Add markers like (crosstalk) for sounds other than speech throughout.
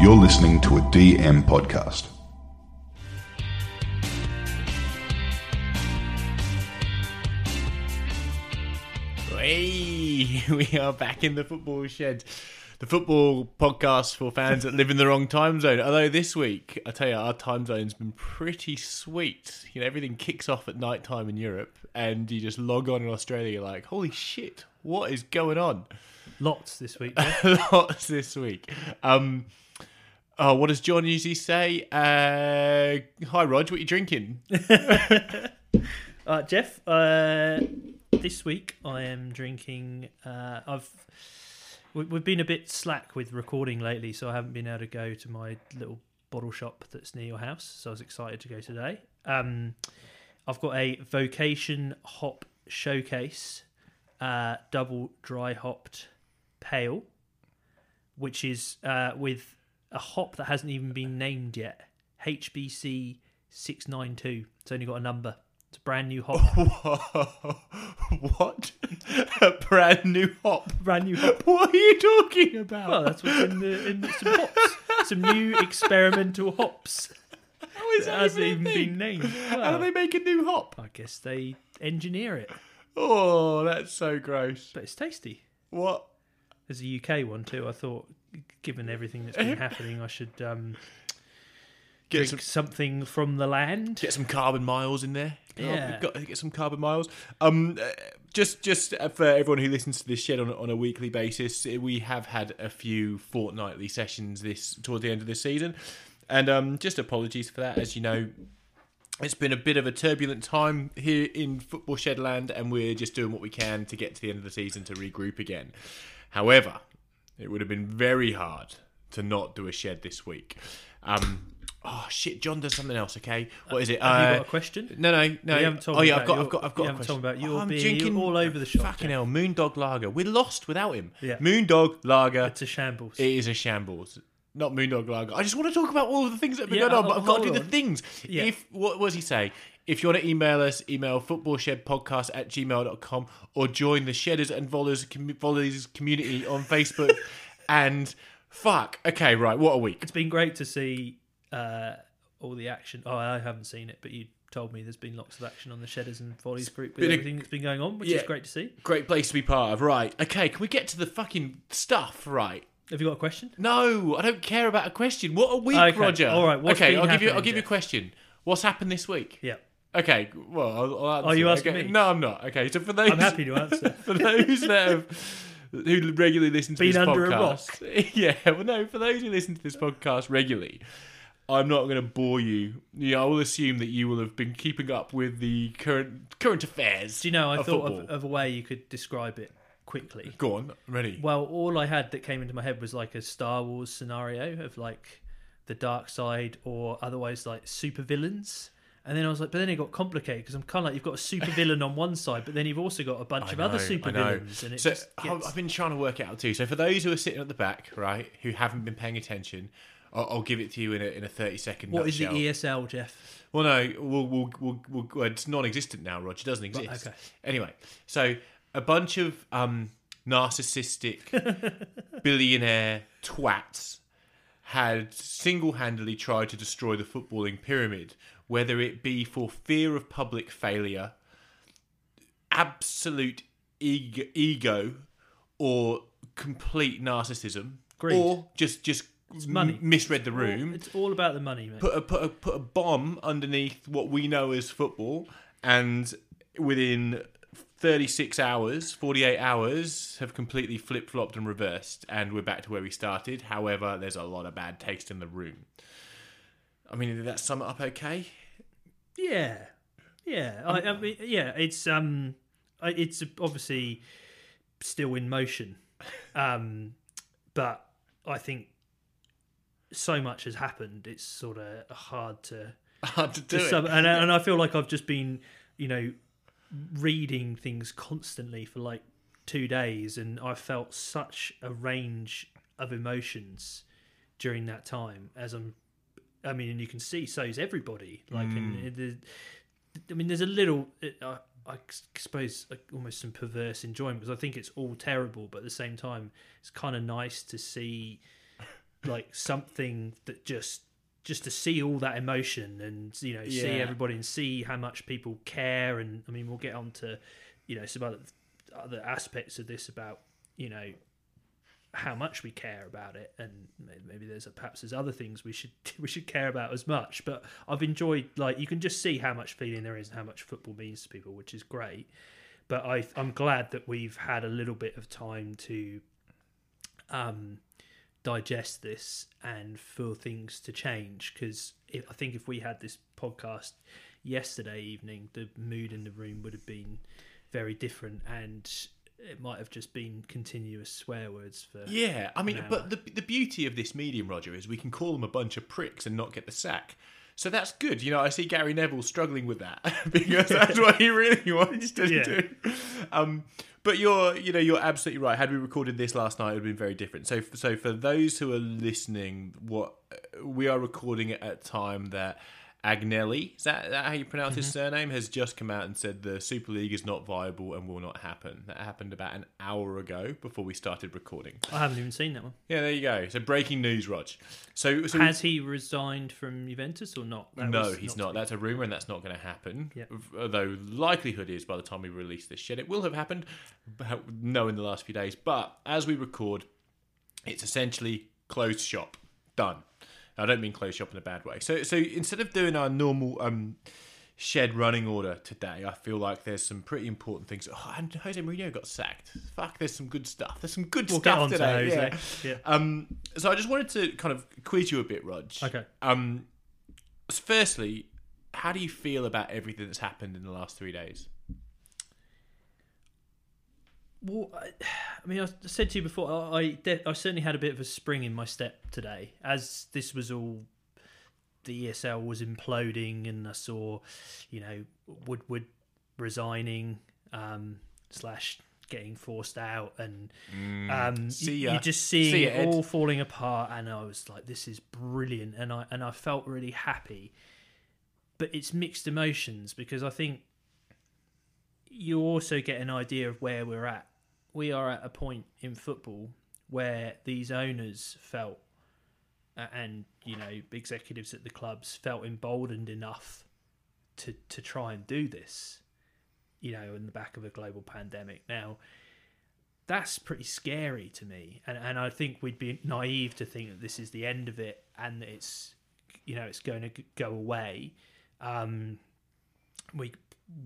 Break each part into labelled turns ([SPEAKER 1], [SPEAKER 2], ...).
[SPEAKER 1] You're listening to a DM podcast.
[SPEAKER 2] Hey, (laughs) we are back in the football shed. The football podcast for fans that live in the wrong time zone. Although this week, I tell you, our time zone's been pretty sweet. You know, everything kicks off at night time in Europe, and you just log on in Australia. You're like, holy shit, what is going on?
[SPEAKER 3] Lots this week. (laughs) yeah.
[SPEAKER 2] Lots this week. Um, oh, what does John usually say? Uh, Hi, Rog, what are you drinking? (laughs)
[SPEAKER 3] uh, Jeff, uh, this week I am drinking. Uh, I've we- we've been a bit slack with recording lately, so I haven't been able to go to my little bottle shop that's near your house. So I was excited to go today. Um, I've got a Vocation Hop Showcase uh, double dry hopped pale, which is uh, with a hop that hasn't even been named yet. HBC six nine two. It's only got a number. It's a brand new hop. (laughs)
[SPEAKER 2] what? A brand new hop.
[SPEAKER 3] brand new hop.
[SPEAKER 2] What are you talking about?
[SPEAKER 3] Well, that's what's in the in the, some hops. Some new experimental hops.
[SPEAKER 2] How is
[SPEAKER 3] It
[SPEAKER 2] that
[SPEAKER 3] hasn't
[SPEAKER 2] even
[SPEAKER 3] even been named.
[SPEAKER 2] How do they make a new hop?
[SPEAKER 3] I guess they engineer it,
[SPEAKER 2] Oh, that's so gross.
[SPEAKER 3] but it's tasty.
[SPEAKER 2] What?
[SPEAKER 3] There's a UK one too. I thought, given everything that's been happening, I should um,
[SPEAKER 2] Get
[SPEAKER 3] drink
[SPEAKER 2] some,
[SPEAKER 3] something from the land.
[SPEAKER 2] get some carbon miles in there.
[SPEAKER 3] Yeah.
[SPEAKER 2] got to get some carbon miles. Um, uh, just just uh, for everyone who listens to this shed on, on a weekly basis, uh, we have had a few fortnightly sessions this toward the end of this season, and um, just apologies for that. As you know, it's been a bit of a turbulent time here in football shedland, and we're just doing what we can to get to the end of the season to regroup again. However, it would have been very hard to not do a shed this week. Um, oh shit, John does something else. Okay, what is it?
[SPEAKER 3] Have you
[SPEAKER 2] Uh,
[SPEAKER 3] got a question?
[SPEAKER 2] no, no, no.
[SPEAKER 3] You haven't told
[SPEAKER 2] oh
[SPEAKER 3] me
[SPEAKER 2] yeah, I've got,
[SPEAKER 3] your-
[SPEAKER 2] I've got, I've got.
[SPEAKER 3] you
[SPEAKER 2] a
[SPEAKER 3] haven't told me about your
[SPEAKER 2] I'm
[SPEAKER 3] beer.
[SPEAKER 2] drinking
[SPEAKER 3] You're all over the shop,
[SPEAKER 2] Fucking
[SPEAKER 3] Jeff.
[SPEAKER 2] hell, Moondog Lager. We're lost without him.
[SPEAKER 3] Yeah.
[SPEAKER 2] Moondog Lager.
[SPEAKER 3] It's a shambles.
[SPEAKER 2] It is a shambles. Not Moondog Lager. I just want to talk about all of the things that have been
[SPEAKER 3] Yeah,
[SPEAKER 2] going on, but I've got to do
[SPEAKER 3] hold
[SPEAKER 2] the things.
[SPEAKER 3] Yeah.
[SPEAKER 2] If what, what does he say? If you want to email us, email footballshedpodcast at gmail.com or join the Shedders and Volleys community on Facebook. (laughs) and fuck. Okay, right. What a week.
[SPEAKER 3] it's been great to see uh, all the action. Oh, I haven't seen it, but you told me there's been lots of action on the Shedders and Volleys group with everything that's been going on, which
[SPEAKER 2] Yeah.
[SPEAKER 3] is great to see.
[SPEAKER 2] Great place to be part of. Right. Okay, can we get to the fucking stuff? Right.
[SPEAKER 3] Have you got a question?
[SPEAKER 2] No, I don't care about a question. What a week,
[SPEAKER 3] Okay,
[SPEAKER 2] Roger.
[SPEAKER 3] all right, what's
[SPEAKER 2] okay, I'll give you. I'll give you a question. What's happened this week?
[SPEAKER 3] Yeah,
[SPEAKER 2] Okay, well, I'll, I'll answer.
[SPEAKER 3] Are you asking
[SPEAKER 2] okay.
[SPEAKER 3] me?
[SPEAKER 2] No, I'm not. Okay, so for those,
[SPEAKER 3] I'm happy to answer. (laughs)
[SPEAKER 2] for those that have who regularly listen to
[SPEAKER 3] Been
[SPEAKER 2] this
[SPEAKER 3] under a
[SPEAKER 2] podcast, (laughs) yeah. Well, no, for those who listen to this podcast regularly, I'm not going to bore you. Yeah, I will assume that you will have been keeping up with the current current affairs.
[SPEAKER 3] Do you know? I
[SPEAKER 2] of
[SPEAKER 3] thought
[SPEAKER 2] football.
[SPEAKER 3] of, of a way you could describe it quickly.
[SPEAKER 2] Go on, I'm ready.
[SPEAKER 3] Well, all I had that came into my head was like a Star Wars scenario of like the dark side or otherwise like supervillains. And then I was like, but then it got complicated because I'm kind of like you've got a supervillain on one side, but then you've also got a bunch
[SPEAKER 2] I
[SPEAKER 3] of other
[SPEAKER 2] know, I know.
[SPEAKER 3] supervillains, and it
[SPEAKER 2] so I've-
[SPEAKER 3] gets...
[SPEAKER 2] I've been trying to work it out too. So for those who are sitting at the back, right, who haven't been paying attention, I'll, I'll give it to you in a in a thirty second.
[SPEAKER 3] What is the. ESL, Jeff?
[SPEAKER 2] Well, no, we'll, we'll, we'll, we'll, well, it's non-existent now, Roger. It doesn't exist.
[SPEAKER 3] okay.
[SPEAKER 2] Anyway, so a bunch of um, narcissistic (laughs) billionaire twats had single-handedly tried to destroy the footballing pyramid, whether it be for fear of public failure, absolute ego, ego or complete narcissism,
[SPEAKER 3] Greed.
[SPEAKER 2] or just just
[SPEAKER 3] money.
[SPEAKER 2] m- misread the room
[SPEAKER 3] It's all about the money, mate.
[SPEAKER 2] put a put a put a bomb underneath what we know as football, and within 36 hours, 48 hours, have completely flip flopped and reversed, and we're back to where we started. However, there's a lot of bad taste in the room. I mean, did that sum it up okay?
[SPEAKER 3] Yeah, yeah. I, I mean, yeah. It's um, it's obviously still in motion, um, but I think so much has happened. It's sort of hard to,
[SPEAKER 2] Hard to do
[SPEAKER 3] to
[SPEAKER 2] it.
[SPEAKER 3] and (laughs) and I feel like I've just been, you know, reading things constantly for like two days, and I felt such a range of emotions during that time as I'm I mean, and you can see so's everybody. Like,
[SPEAKER 2] Mm.
[SPEAKER 3] and the, I mean, there's a little, uh, I suppose, like, almost some perverse enjoyment because I think it's all terrible, but at the same time, it's kind of nice to see like something that just just to see all that emotion and you know see
[SPEAKER 2] Yeah.
[SPEAKER 3] everybody and see how much people care and I mean we'll get on to you know some other other aspects of this about you know how much we care about it and maybe there's a, perhaps there's other things we should (laughs) we should care about as much but I've enjoyed like you can just see how much feeling there is and how much football means to people which is great. But I I'm glad that we've had a little bit of time to um digest this and for things to change because I think if we had this podcast yesterday evening the mood in the room would have been very different and it might have just been continuous swear words for
[SPEAKER 2] Yeah, I mean, but the the beauty of this medium, Roger, is we can call them a bunch of pricks and not get the sack. So that's good. You know, I see Gary Neville struggling with that (laughs) because that's what he really (laughs) wants to
[SPEAKER 3] Yeah.
[SPEAKER 2] do. Um, but you're, you know, you're absolutely right. Had we recorded this last night, it would have been very different. So, so for those who are listening, what we are recording it at a time that Agnelli, is that, that how you pronounce his mm-hmm. surname, has just come out and said the Super League is not viable and will not happen. That happened about an hour ago before we started recording.
[SPEAKER 3] I haven't even seen that one
[SPEAKER 2] Yeah, there you go. So breaking news, Rog. So, so
[SPEAKER 3] has he resigned from Juventus or not That
[SPEAKER 2] no, he's
[SPEAKER 3] to
[SPEAKER 2] not. That's a rumor, and that's not going to happen.
[SPEAKER 3] Yeah.
[SPEAKER 2] Although likelihood is, by the time we release this shit, it will have happened. But no, in the last few days. But as we record, it's essentially closed shop, done. I don't mean closed shop in a bad way. So, so instead of doing our normal um, shed running order today, I feel like there's some pretty important things. Oh, and Jose Mourinho got sacked. Fuck, there's some good stuff. There's some good
[SPEAKER 3] We'll get
[SPEAKER 2] stuff
[SPEAKER 3] to
[SPEAKER 2] today.
[SPEAKER 3] Jose.
[SPEAKER 2] yeah.
[SPEAKER 3] Yeah.
[SPEAKER 2] Um, so I just wanted to kind of quiz you a bit, Rog.
[SPEAKER 3] Okay.
[SPEAKER 2] Um, firstly, how do you feel about everything that's happened in the last three days?
[SPEAKER 3] Well, I, (sighs) I mean, I said to you before, I I, certainly had a bit of a spring in my step today, as this was all the ESL was imploding, and I saw, you know, Woodward resigning um, slash getting forced out, and um,
[SPEAKER 2] Mm. see
[SPEAKER 3] you, you just seeing
[SPEAKER 2] See
[SPEAKER 3] it all falling apart, and I was like, this is brilliant, and I and I felt really happy, but it's mixed emotions because I think you also get an idea of where we're at. We are at a point in football where these owners felt, and you know, executives at the clubs felt emboldened enough to to try and do this. You know, in the back of a global pandemic. Now, that's pretty scary to me, and and I think we'd be naive to think that this is the end of it and that it's, you know, it's going to go away. Um, we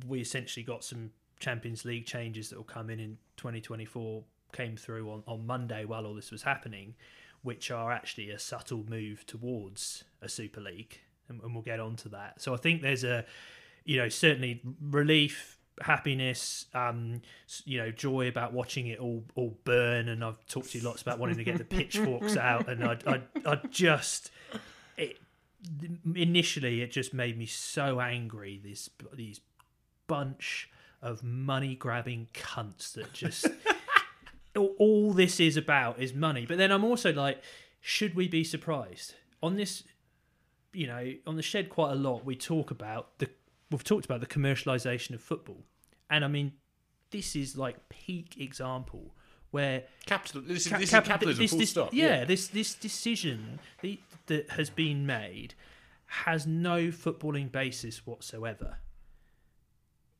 [SPEAKER 3] we essentially got some Champions League changes that will come in in 2024 came through on, on Monday while all this was happening, which are actually a subtle move towards a Super League, and, and we'll get onto that. So I think there's a, you know, certainly relief, happiness, um, you know, joy about watching it all all burn, and I've talked to you lots about wanting to get the pitchforks (laughs) out, and I I, I just it initially it just made me so angry this these bunch of money grabbing cunts that just (laughs) all, this is about is money but then i'm also like should we be surprised on this you know on the shed quite a lot we talk about the we've talked about the commercialization of football and i mean this is like peak example where
[SPEAKER 2] Capital. This is,
[SPEAKER 3] Ca-
[SPEAKER 2] this
[SPEAKER 3] cap-
[SPEAKER 2] is capitalism.
[SPEAKER 3] this-
[SPEAKER 2] full
[SPEAKER 3] this-
[SPEAKER 2] stop.
[SPEAKER 3] Yeah, this this decision that has been made has no footballing basis whatsoever.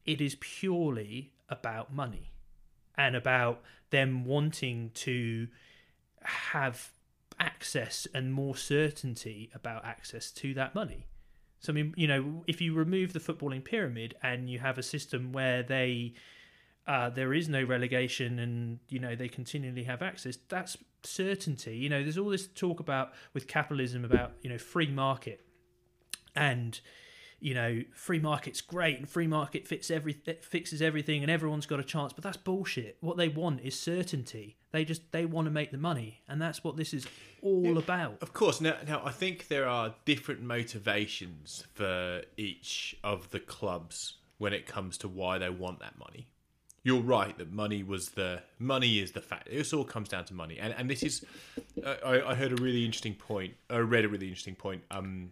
[SPEAKER 3] It is purely about money and about them wanting to have access and more certainty about access to that money. So I mean, you know, if you remove the footballing pyramid and you have a system where they uh, there is no relegation and you know they continually have access that's certainty you know there's all this talk about with capitalism about you know free market and you know free market's great and free market fits every fixes everything and everyone's got a chance but that's bullshit what they want is certainty they just they want to make the money and that's what this is all about
[SPEAKER 2] Of course. Now, now I think there are different motivations for each of the clubs when it comes to why they want that money. You're right that money was the money is the fact. It all comes down to money, and and this is. I, I heard a really interesting point. I read a really interesting point. Um,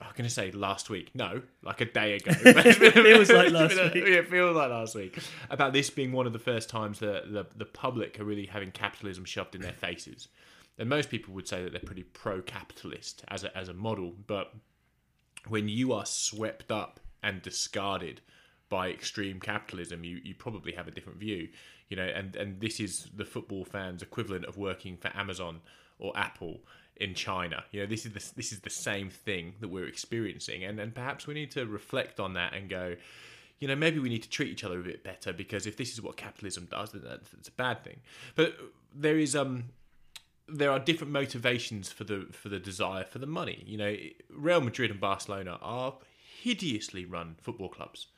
[SPEAKER 2] I'm going to say last week. No, like a day ago. (laughs) (laughs) it
[SPEAKER 3] feels like last week.
[SPEAKER 2] It feels like last week. About this being one of the first times that the the public are really having capitalism shoved in their faces. and most people would say that they're pretty pro-capitalist as a, as a model. But when you are swept up and discarded by extreme capitalism, you, you probably have a different view. You know, and, and this is the football fans' equivalent of working for Amazon or Apple in China. You know, this is the, this is the same thing that we're experiencing, and and perhaps we need to reflect on that and go, you know, maybe we need to treat each other a bit better because if this is what capitalism does, then that's, that's a bad thing. But there is um there are different motivations for the for the desire for the money. You know, Real Madrid and Barcelona are hideously run football clubs.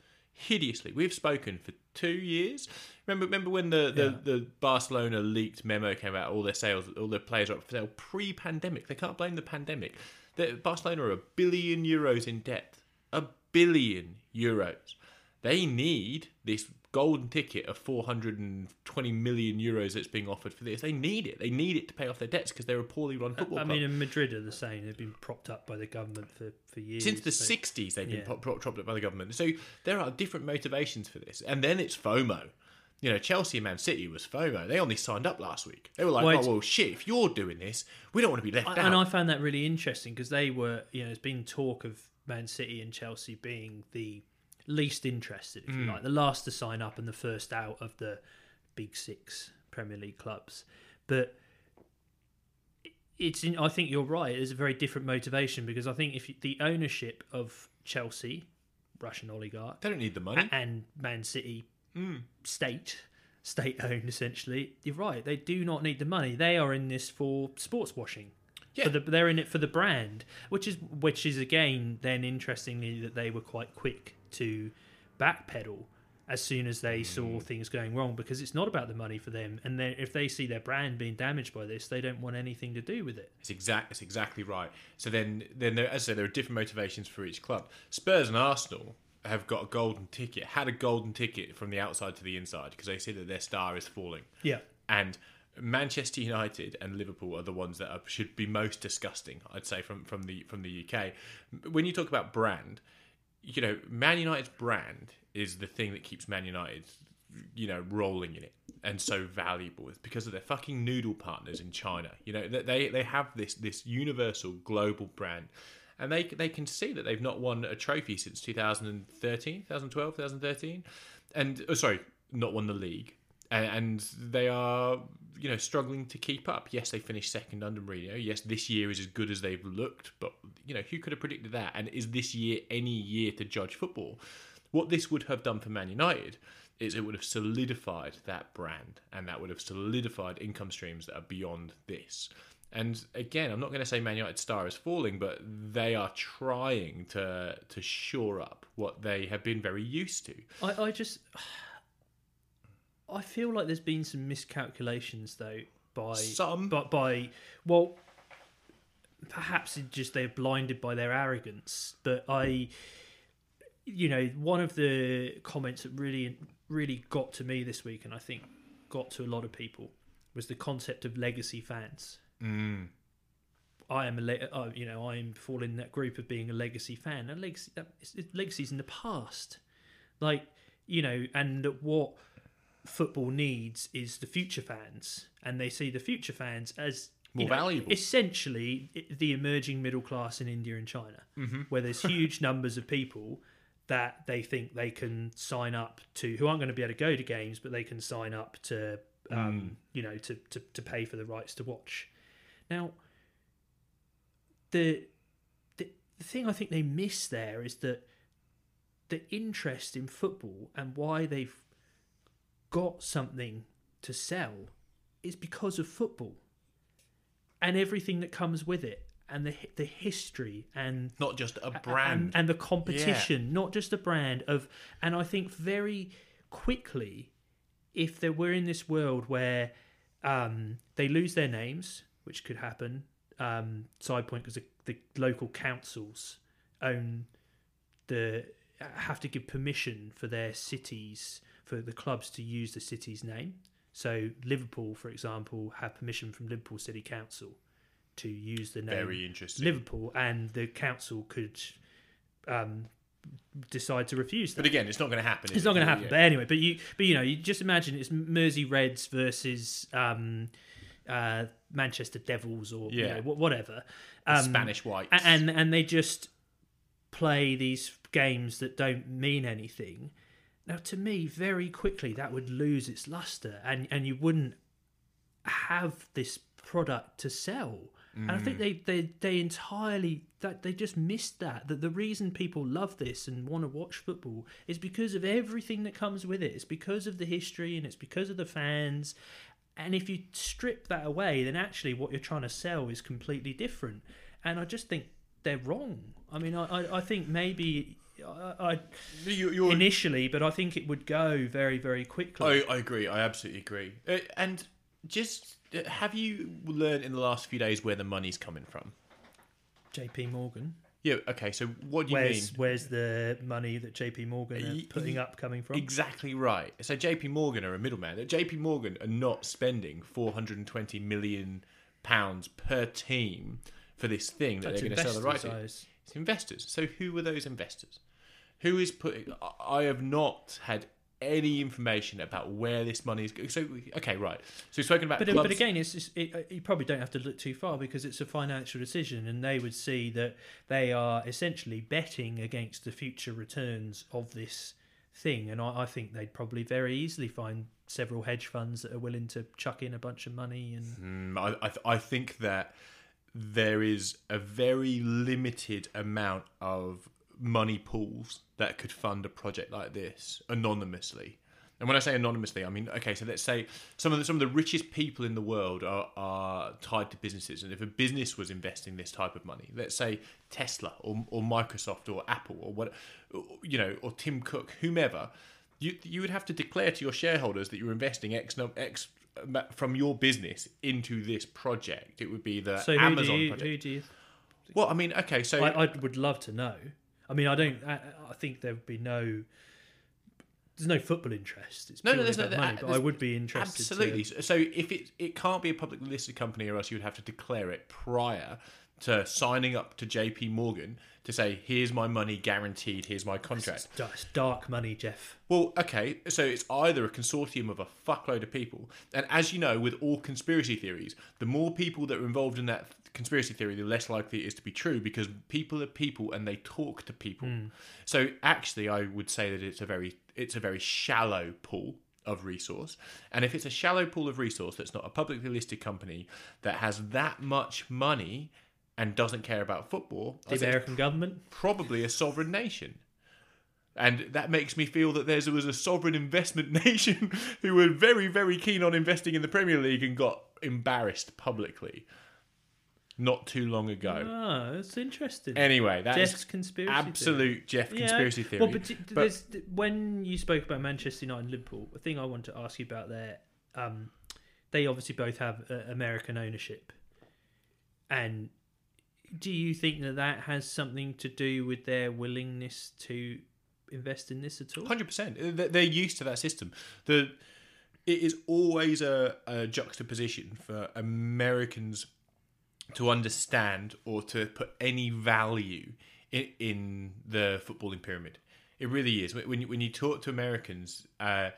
[SPEAKER 2] Hideously, we've spoken for two years. Remember, remember when the, the,
[SPEAKER 3] Yeah.
[SPEAKER 2] the Barcelona leaked memo came out? All their sales, all their players are up for sale pre-pandemic. They can't blame the pandemic. The, Barcelona are a billion euros in debt. A billion euros. They need this golden ticket of 420 million euros that's being offered for this. They need it. They need it to pay off their debts because they're a poorly run football
[SPEAKER 3] I
[SPEAKER 2] club.
[SPEAKER 3] mean, in Madrid are the same. They've been propped up by the government for, for years.
[SPEAKER 2] Since the
[SPEAKER 3] so-
[SPEAKER 2] 60s, they've been
[SPEAKER 3] Yeah.
[SPEAKER 2] prop- prop- propped up by the government. So there are different motivations for this. And then it's FOMO. You know, Chelsea and Man City was FOMO. They only signed up last week. They were like,
[SPEAKER 3] Well,
[SPEAKER 2] oh, well, shit, if you're doing this, we don't want to be left
[SPEAKER 3] I-
[SPEAKER 2] out.
[SPEAKER 3] And I found that really interesting because they were, you know, there's been talk of Man City and Chelsea being the least interested, if you
[SPEAKER 2] Hmm.
[SPEAKER 3] like, the last to sign up and the first out of the big six Premier League clubs. But it's, in, I think you're right. It's a very different motivation because I think if you, the ownership of Chelsea, Russian oligarch,
[SPEAKER 2] they don't need the money.
[SPEAKER 3] and Man City
[SPEAKER 2] Mm.
[SPEAKER 3] state state owned essentially you're right they do not need the money they are in this for sports washing
[SPEAKER 2] Yeah.
[SPEAKER 3] for the, they're in it for the brand which is which is again then interestingly that they were quite quick to backpedal as soon as they
[SPEAKER 2] Mm.
[SPEAKER 3] saw things going wrong because it's not about the money for them and then if they see their brand being damaged by this they don't want anything to do with it
[SPEAKER 2] It's exact. It's exactly right. So then, then there, as I say, there are different motivations for each club. Spurs and Arsenal have got a golden ticket. Had a golden ticket from the outside to the inside because they see that their star is falling.
[SPEAKER 3] yeah
[SPEAKER 2] And Manchester United and Liverpool are the ones that are, should be most disgusting. I'd say from from the from the UK. When you talk about brand, you know, Man United's brand is the thing that keeps Man United, you know, rolling in it and so valuable. It's because of their fucking noodle partners in China. You know, they they have this this universal global brand. And they they can see that they've not won a trophy since 2013, 2012, 2013, and oh, sorry, not won the league, and, they are you know struggling to keep up. Yes, they finished second under Mourinho. Yes, this year is as good as they've looked, but you know who could have predicted that? And is this year any year to judge football? What this would have done for Man United is it would have solidified that brand, and that would have solidified income streams that are beyond this. And again, I'm not going to say Man United's star is falling, but they are trying to to shore up what they have been very used to.
[SPEAKER 3] I, I just I feel like there's been some miscalculations though by
[SPEAKER 2] Some.
[SPEAKER 3] but by well perhaps it just they're blinded by their arrogance but I you know one of the comments that really really got to me this week and I think got to a lot of people was the concept of legacy fans
[SPEAKER 2] Mm.
[SPEAKER 3] I am a le- uh, you know I am falling in that group of being a legacy fan. And legacy that, it's, it's legacies in the past, like you know, and what football needs is the future fans, and they see the future fans as you
[SPEAKER 2] More valuable.
[SPEAKER 3] essentially the emerging middle class in India and China,
[SPEAKER 2] Mm-hmm.
[SPEAKER 3] where there's huge (laughs) numbers of people that they think they can sign up to who aren't going to be able to go to games, but they can sign up to um, you know to, to to pay for the rights to watch. Now, the, the the thing I think they miss there is that the interest in football and why they've got something to sell is because of football and everything that comes with it and the the history and
[SPEAKER 2] Not just a brand.
[SPEAKER 3] and the competition, not just a brand of. And I think very quickly, if there were in this world where um, they lose their names, which could happen, um, side point because the, the local councils own the have to give permission for their cities for the clubs to use the city's name. So Liverpool, for example, have permission from Liverpool City Council to use the name
[SPEAKER 2] Very interesting.
[SPEAKER 3] Liverpool, and the council could um, decide to refuse that.
[SPEAKER 2] but again, it's not going to happen.
[SPEAKER 3] it's
[SPEAKER 2] is
[SPEAKER 3] not going to happen.
[SPEAKER 2] Yeah.
[SPEAKER 3] But anyway, but you, but you know, you just imagine it's Mersey Reds versus um, uh, Manchester Devils or you
[SPEAKER 2] Yeah.
[SPEAKER 3] know, whatever. Um,
[SPEAKER 2] Spanish whites.
[SPEAKER 3] and and they just play these games that don't mean anything. Now, to me, very quickly that would lose its luster, and and you wouldn't have this product to sell. And I think mm. they, they, they entirely that they just missed that. That the reason people love this and want to watch football is because of everything that comes with it. It's because of the history and it's because of the fans. And if you strip that away, then actually what you're trying to sell is completely different. And I just think they're wrong. I mean, I, I, I think maybe I, I
[SPEAKER 2] You-
[SPEAKER 3] initially, but I think it would go very, very quickly.
[SPEAKER 2] I, I agree. I absolutely agree. Uh, and just uh, have you learned in the last few days where the money's coming from?
[SPEAKER 3] JP Morgan.
[SPEAKER 2] Yeah. Okay. So what do you
[SPEAKER 3] Where's
[SPEAKER 2] mean?
[SPEAKER 3] where's the money that JP Morgan are putting up coming from?
[SPEAKER 2] Exactly right. So JP Morgan are a middleman. JP Morgan are not spending 420 million pounds per team for this thing that
[SPEAKER 3] That's
[SPEAKER 2] they're going to sell the
[SPEAKER 3] rights
[SPEAKER 2] to. It's investors. So who are those investors? Who is putting? I- have not had any information about where this money is going. So okay, right. So we've spoken about
[SPEAKER 3] But,
[SPEAKER 2] clubs.
[SPEAKER 3] but again, it's it, uh, you probably don't have to look too far because it's a financial decision, and they would see that they are essentially betting against the future returns of this thing. And I, I think they'd probably very easily find several hedge funds that are willing to chuck in a bunch of money. And
[SPEAKER 2] Mm, I, I, th- I think that there is a very limited amount of money pools that could fund a project like this anonymously. And when I say anonymously, I mean okay. So let's say some of the some of the richest people in the world are, are tied to businesses, and if a business was investing this type of money, let's say Tesla or, or Microsoft or Apple or what, you know, or Tim Cook, whomever, you you would have to declare to your shareholders that you're investing X X from your business into this project. It would be the
[SPEAKER 3] so,
[SPEAKER 2] Amazon
[SPEAKER 3] you?
[SPEAKER 2] project.
[SPEAKER 3] Who do you?
[SPEAKER 2] Well, I mean, okay, so
[SPEAKER 3] I, I would love to know. I mean, I don't. I, I think there would be no. There's no football interest. It's
[SPEAKER 2] No, no, there's no-
[SPEAKER 3] money, but I would be interested. to-
[SPEAKER 2] Absolutely. So if it it can't be a publicly listed company, or else you would have to declare it prior to signing up to J.P. Morgan to say, "Here's my money guaranteed. Here's my contract."
[SPEAKER 3] It's dark money, Jeff.
[SPEAKER 2] Well, okay, so it's either a consortium of a fuckload of people, and as you know, with all conspiracy theories, the more people that are involved in that conspiracy theory, the less likely it is to be true because people are people and they talk to people. Hmm. So actually, I would say that it's a very it's a very shallow pool of resource, and if it's a shallow pool of resource that's not a publicly listed company that has that much money and doesn't care about football,
[SPEAKER 3] The American government.
[SPEAKER 2] probably a sovereign nation. And that makes me feel that there was a sovereign investment (laughs) nation who were very, very keen on investing in the Premier League and got embarrassed publicly not too long ago.
[SPEAKER 3] Oh, that's interesting.
[SPEAKER 2] Anyway, that's
[SPEAKER 3] Jeff's conspiracy
[SPEAKER 2] absolute Jeff
[SPEAKER 3] theory.
[SPEAKER 2] conspiracy
[SPEAKER 3] yeah.
[SPEAKER 2] theory.
[SPEAKER 3] Well, but, d- when you spoke about Manchester United and Liverpool, the thing I want to ask you about there, um, they obviously both have uh, American ownership, and do you think that that has something to do with their willingness to invest in this at all?
[SPEAKER 2] Hundred percent. They're used to that system. The it is always a, a juxtaposition for Americans to understand or to put any value in, in the footballing pyramid. It really is. When you, when you talk to Americans, uh,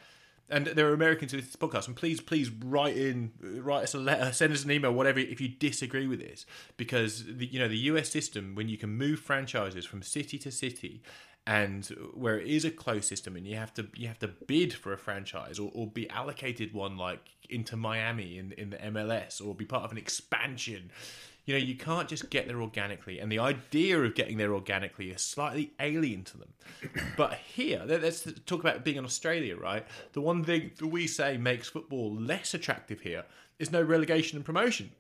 [SPEAKER 2] and there are Americans in this podcast, and please, please write in, write us a letter, send us an email, whatever, if you disagree with this, because the, you know the U.S. system, when you can move franchises from city to city, and where it is a closed system, and you have to you have to bid for a franchise or, or be allocated one like into Miami in in the MLS or be part of an expansion. You know, you can't just get there organically, and the idea of getting there organically is slightly alien to them. (clears throat) But here, let- let's talk about being in Australia, right? The one thing that we say makes football less attractive here is no relegation and promotion.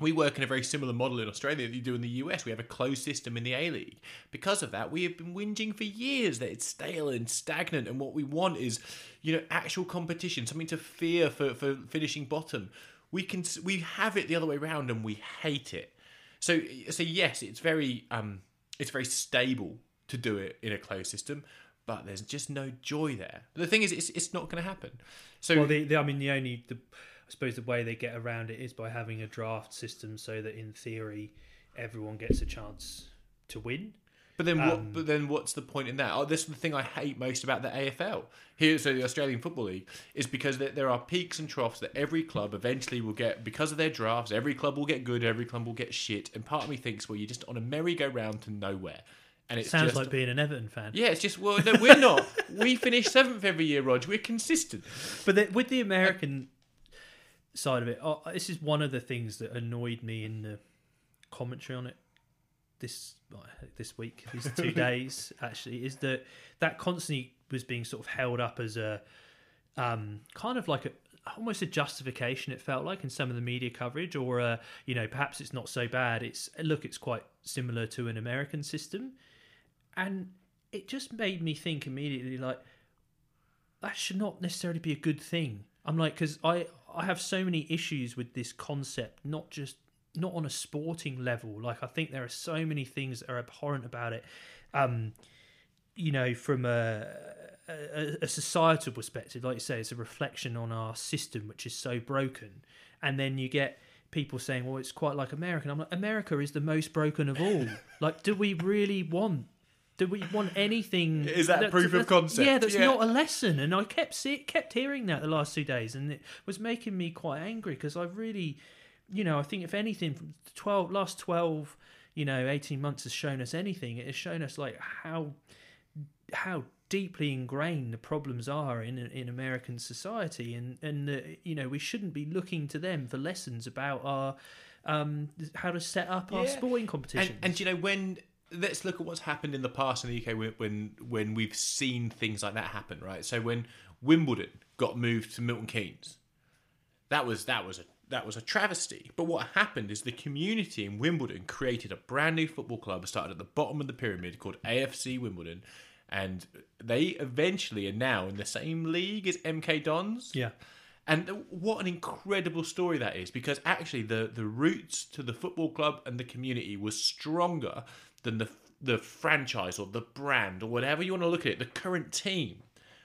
[SPEAKER 2] We work in a very similar model in Australia that you do in the US. We have a closed system in the A League. Because of that, we have been whinging for years that it's stale and stagnant, and what we want is, you know, actual competition, something to fear for, for finishing bottom. We can we have it the other way around, and we hate it. So so yes, it's very um it's very stable to do it in a closed system, but there's just no joy there. The thing is, it's it's not going to happen. So
[SPEAKER 3] Well, the, the, I mean, the only, the, I suppose, the way they get around it is by having a draft system, so that in theory, everyone gets a chance to win.
[SPEAKER 2] But then,
[SPEAKER 3] Um.
[SPEAKER 2] But then, what's the point in that? Oh, this is the thing I hate most about the AFL here, so the Australian Football League, is because there, there are peaks and troughs that every club eventually will get because of their drafts. Every club will get good, every club will get shit, and part of me thinks, well, you're just on a merry-go-round to nowhere, and it
[SPEAKER 3] Sounds
[SPEAKER 2] just
[SPEAKER 3] like being an Everton fan.
[SPEAKER 2] yeah, it's just well, no, we're not. we finish seventh every year, Rog. We're consistent.
[SPEAKER 3] But the, with the American side of it, oh, this is one of the things that annoyed me in the commentary on it this this week, these (laughs) two days actually, is that that constantly was being sort of held up as a um, kind of like a almost a justification. It felt like in some of the media coverage, or uh, you know, perhaps it's not so bad. It's look, it's quite similar to an American system, and it just made me think immediately like that should not necessarily be a good thing. I'm like, because I I have so many issues with this concept, not just not on a sporting level. Like I think there are so many things that are abhorrent about it. Um, you know, from a, a, a societal perspective, like you say, it's a reflection on our system, which is so broken. And then you get people saying, "Well, it's quite like American." I'm like, America is the most broken of all. (laughs) like, do we really want? Do we want anything?
[SPEAKER 2] Is that proof of concept?
[SPEAKER 3] Yeah, that's
[SPEAKER 2] Yeah.
[SPEAKER 3] not a lesson. And I kept see, kept hearing that the last two days, and it was making me quite angry because I really, you know, I think if anything, from the twelve last twelve, you know, eighteen months has shown us anything. It has shown us like how how deeply ingrained the problems are in in American society, and and uh, you know we shouldn't be looking to them for lessons about our um how to set up our
[SPEAKER 2] Yeah.
[SPEAKER 3] sporting
[SPEAKER 2] And,
[SPEAKER 3] competitions.
[SPEAKER 2] and you know when let's look at what's happened in the past in the UK when, when when we've seen things like that happen, right? So when Wimbledon got moved to Milton Keynes, that was that was a that was a travesty. But what happened is the community in Wimbledon created a brand new football club, started at the bottom of the pyramid called AFC Wimbledon, and they eventually are now in the same league as MK Dons.
[SPEAKER 3] yeah,
[SPEAKER 2] And what an incredible story that is because actually the, the roots to the football club and the community was stronger than the the franchise or the brand or whatever you want to look at it. The current team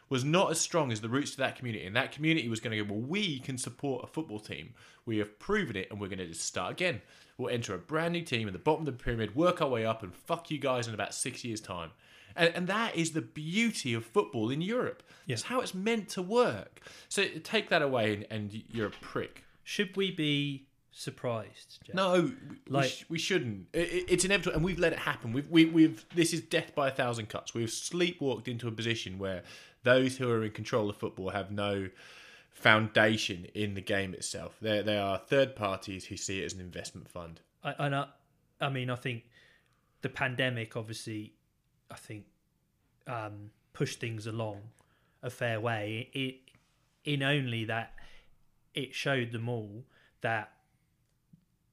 [SPEAKER 2] was not as strong as the roots to that community. And that community was going to go, well, we can support a football team. We have proven it and we're going to just start again. We'll enter a brand new team at the bottom of the pyramid, work our way up and fuck you guys in about six years' time. And, and that is the beauty of football in Europe. It's how it's meant to work. So take that away and, and you're a prick.
[SPEAKER 3] should we be surprised? Jeff?
[SPEAKER 2] No, we,
[SPEAKER 3] Like-
[SPEAKER 2] sh- we shouldn't. It, it- it's inevitable, and we've let it happen. We've, we, we've. This is death by a thousand cuts. We've sleepwalked into a position where those who are in control of football have no foundation in the game itself. They they are third parties who see it as an investment fund.
[SPEAKER 3] I, and I, I mean, I think the pandemic, obviously, I think um, pushed things along a fair way. It in only that it showed them all that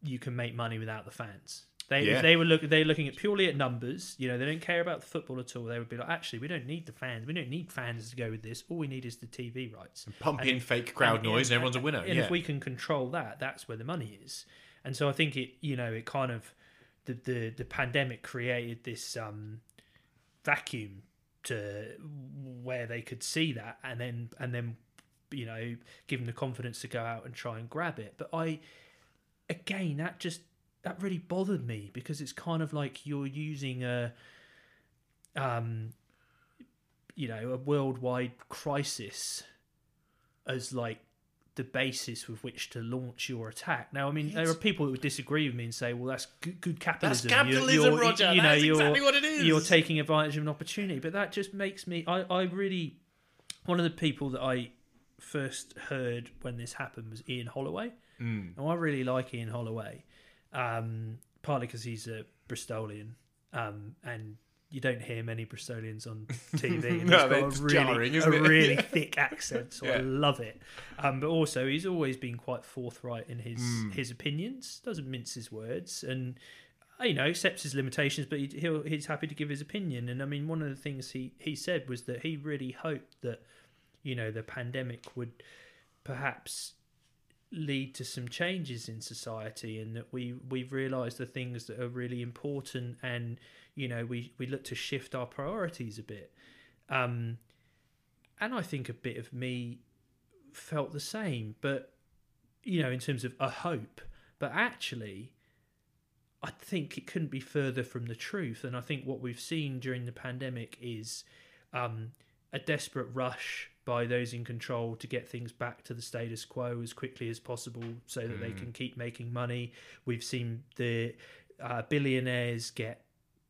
[SPEAKER 3] you can make money without the fans. They
[SPEAKER 2] Yeah.
[SPEAKER 3] if they were look they were looking at purely at numbers. You know, they don't care about the football at all. They would be like, actually, we don't need the fans. We don't need fans to go with this. All we need is the TV rights.
[SPEAKER 2] Pump
[SPEAKER 3] And
[SPEAKER 2] in
[SPEAKER 3] if-
[SPEAKER 2] fake crowd
[SPEAKER 3] and-
[SPEAKER 2] noise, and everyone's a winner.
[SPEAKER 3] And
[SPEAKER 2] yeah.
[SPEAKER 3] if we can control that, that's where the money is. And so I think it, you know, it kind of the the, the pandemic created this um, vacuum to where they could see that, and then and then you know give them the confidence to go out and try and grab it. But I, again, that just that really bothered me because it's kind of like you're using a um you know a worldwide crisis as like the basis with which to launch your attack. Now, I mean, there are people who would disagree with me and say, "Well, that's good, good capitalism.
[SPEAKER 2] That's capitalism,
[SPEAKER 3] you're,
[SPEAKER 2] Roger.
[SPEAKER 3] You know,
[SPEAKER 2] That's
[SPEAKER 3] you're,
[SPEAKER 2] exactly what it is.
[SPEAKER 3] You're taking advantage of an opportunity." But that just makes me. I, I really. One of the people that I first heard when this happened was Ian Holloway. Mm. And I really like Ian Holloway, um, partly because he's a Bristolian, um, and you don't hear many Bristolians on (laughs) TV. And
[SPEAKER 2] No,
[SPEAKER 3] he's got a really,
[SPEAKER 2] jarring,
[SPEAKER 3] a really (laughs)
[SPEAKER 2] Yeah.
[SPEAKER 3] thick accent, so I love it. Um, but also, he's always been quite forthright in his
[SPEAKER 2] Hmm.
[SPEAKER 3] his opinions. Doesn't mince his words, and uh, you know accepts his limitations, but he, he'll, he's happy to give his opinion. And I mean, one of the things he he said was that he really hoped that you know the pandemic would perhaps lead to some changes in society and that we we've realized the things that are really important and you know we we look to shift our priorities a bit um and i think a bit of me felt the same but you know in terms of a hope but actually I think it couldn't be further from the truth. And I think what we've seen during the pandemic is um, a desperate rush by those in control to get things back to the status quo as quickly as possible so that they can keep making money. We've seen the uh, billionaires get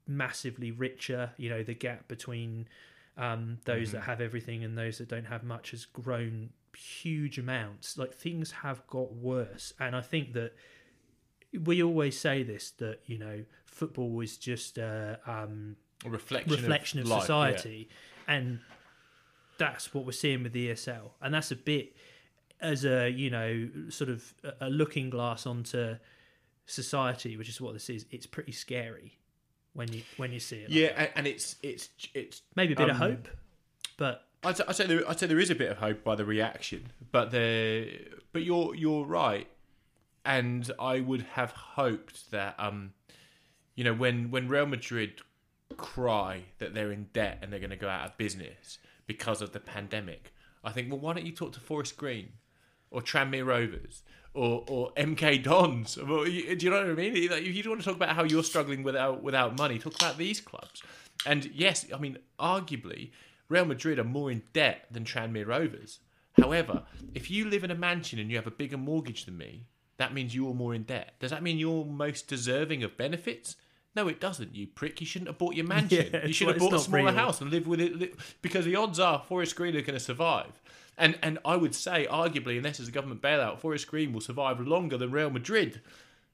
[SPEAKER 3] massively richer. You know, the gap between um, those that have everything and those that don't have much has grown huge amounts. Like things have got worse. And I think that we always say this that, you know, football is just a. Um,
[SPEAKER 2] A reflection,
[SPEAKER 3] reflection of,
[SPEAKER 2] life, yeah.
[SPEAKER 3] society, and that's what we're seeing with the ESL, and that's a bit as a you know sort of a- looking glass onto society, which is what this is. It's pretty scary when you when you see it. like
[SPEAKER 2] Yeah,
[SPEAKER 3] that.
[SPEAKER 2] and, it's it's it's
[SPEAKER 3] maybe a bit of
[SPEAKER 2] um,
[SPEAKER 3] hope, but
[SPEAKER 2] I'd, say- I'd say there, I'd say there is a bit of hope by the reaction, but the but you're you're right, and I would have hoped that um, you know, when when Real Madrid cry that they're in debt and they're going to go out of business because of the pandemic, I think, well, why don't you talk to Forest Green or Tranmere Rovers? Or, or MK Dons. Do you know what I mean? If you want to talk about how you're struggling without without money, talk about these clubs. And yes, I mean, arguably, Real Madrid are more in debt than Tranmere Rovers. However, if you live in a mansion and you have a bigger mortgage than me, that means you're more in debt. Does that mean you're most deserving of benefits? No, it doesn't, you prick. You shouldn't have bought your (laughs) mansion.
[SPEAKER 3] Yeah,
[SPEAKER 2] you should have bought a smaller
[SPEAKER 3] real.
[SPEAKER 2] house and live with it. Because the odds are Forest Green are going to survive. And and I would say, arguably, unless there's a government bailout, Forest Green will survive longer than Real Madrid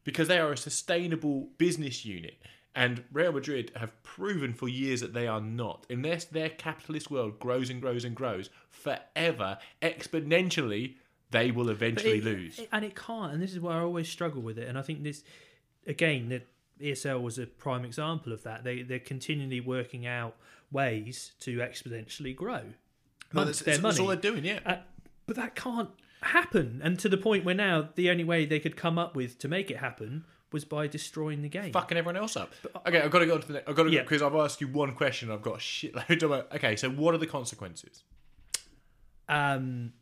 [SPEAKER 2] because they are a sustainable business unit. And Real Madrid have proven for years that they are not. Unless their capitalist world grows and grows and grows forever, exponentially, they will eventually
[SPEAKER 3] it-
[SPEAKER 2] lose.
[SPEAKER 3] it- and it can't. And this is where I always struggle with it. And I think this, again, the ESL was a prime example of that. They they're continually working out ways to exponentially grow.
[SPEAKER 2] No, that's,
[SPEAKER 3] their
[SPEAKER 2] that's all they're doing, yeah.
[SPEAKER 3] Uh, but that can't happen. And to the point where now the only way they could come up with to make it happen was by destroying the game.
[SPEAKER 2] fucking everyone else up. Okay, I've got to go on to the next. I've got to
[SPEAKER 3] Yeah.
[SPEAKER 2] because I've asked you one question. I've got a shitload of. Okay, so what are the consequences?
[SPEAKER 3] Um,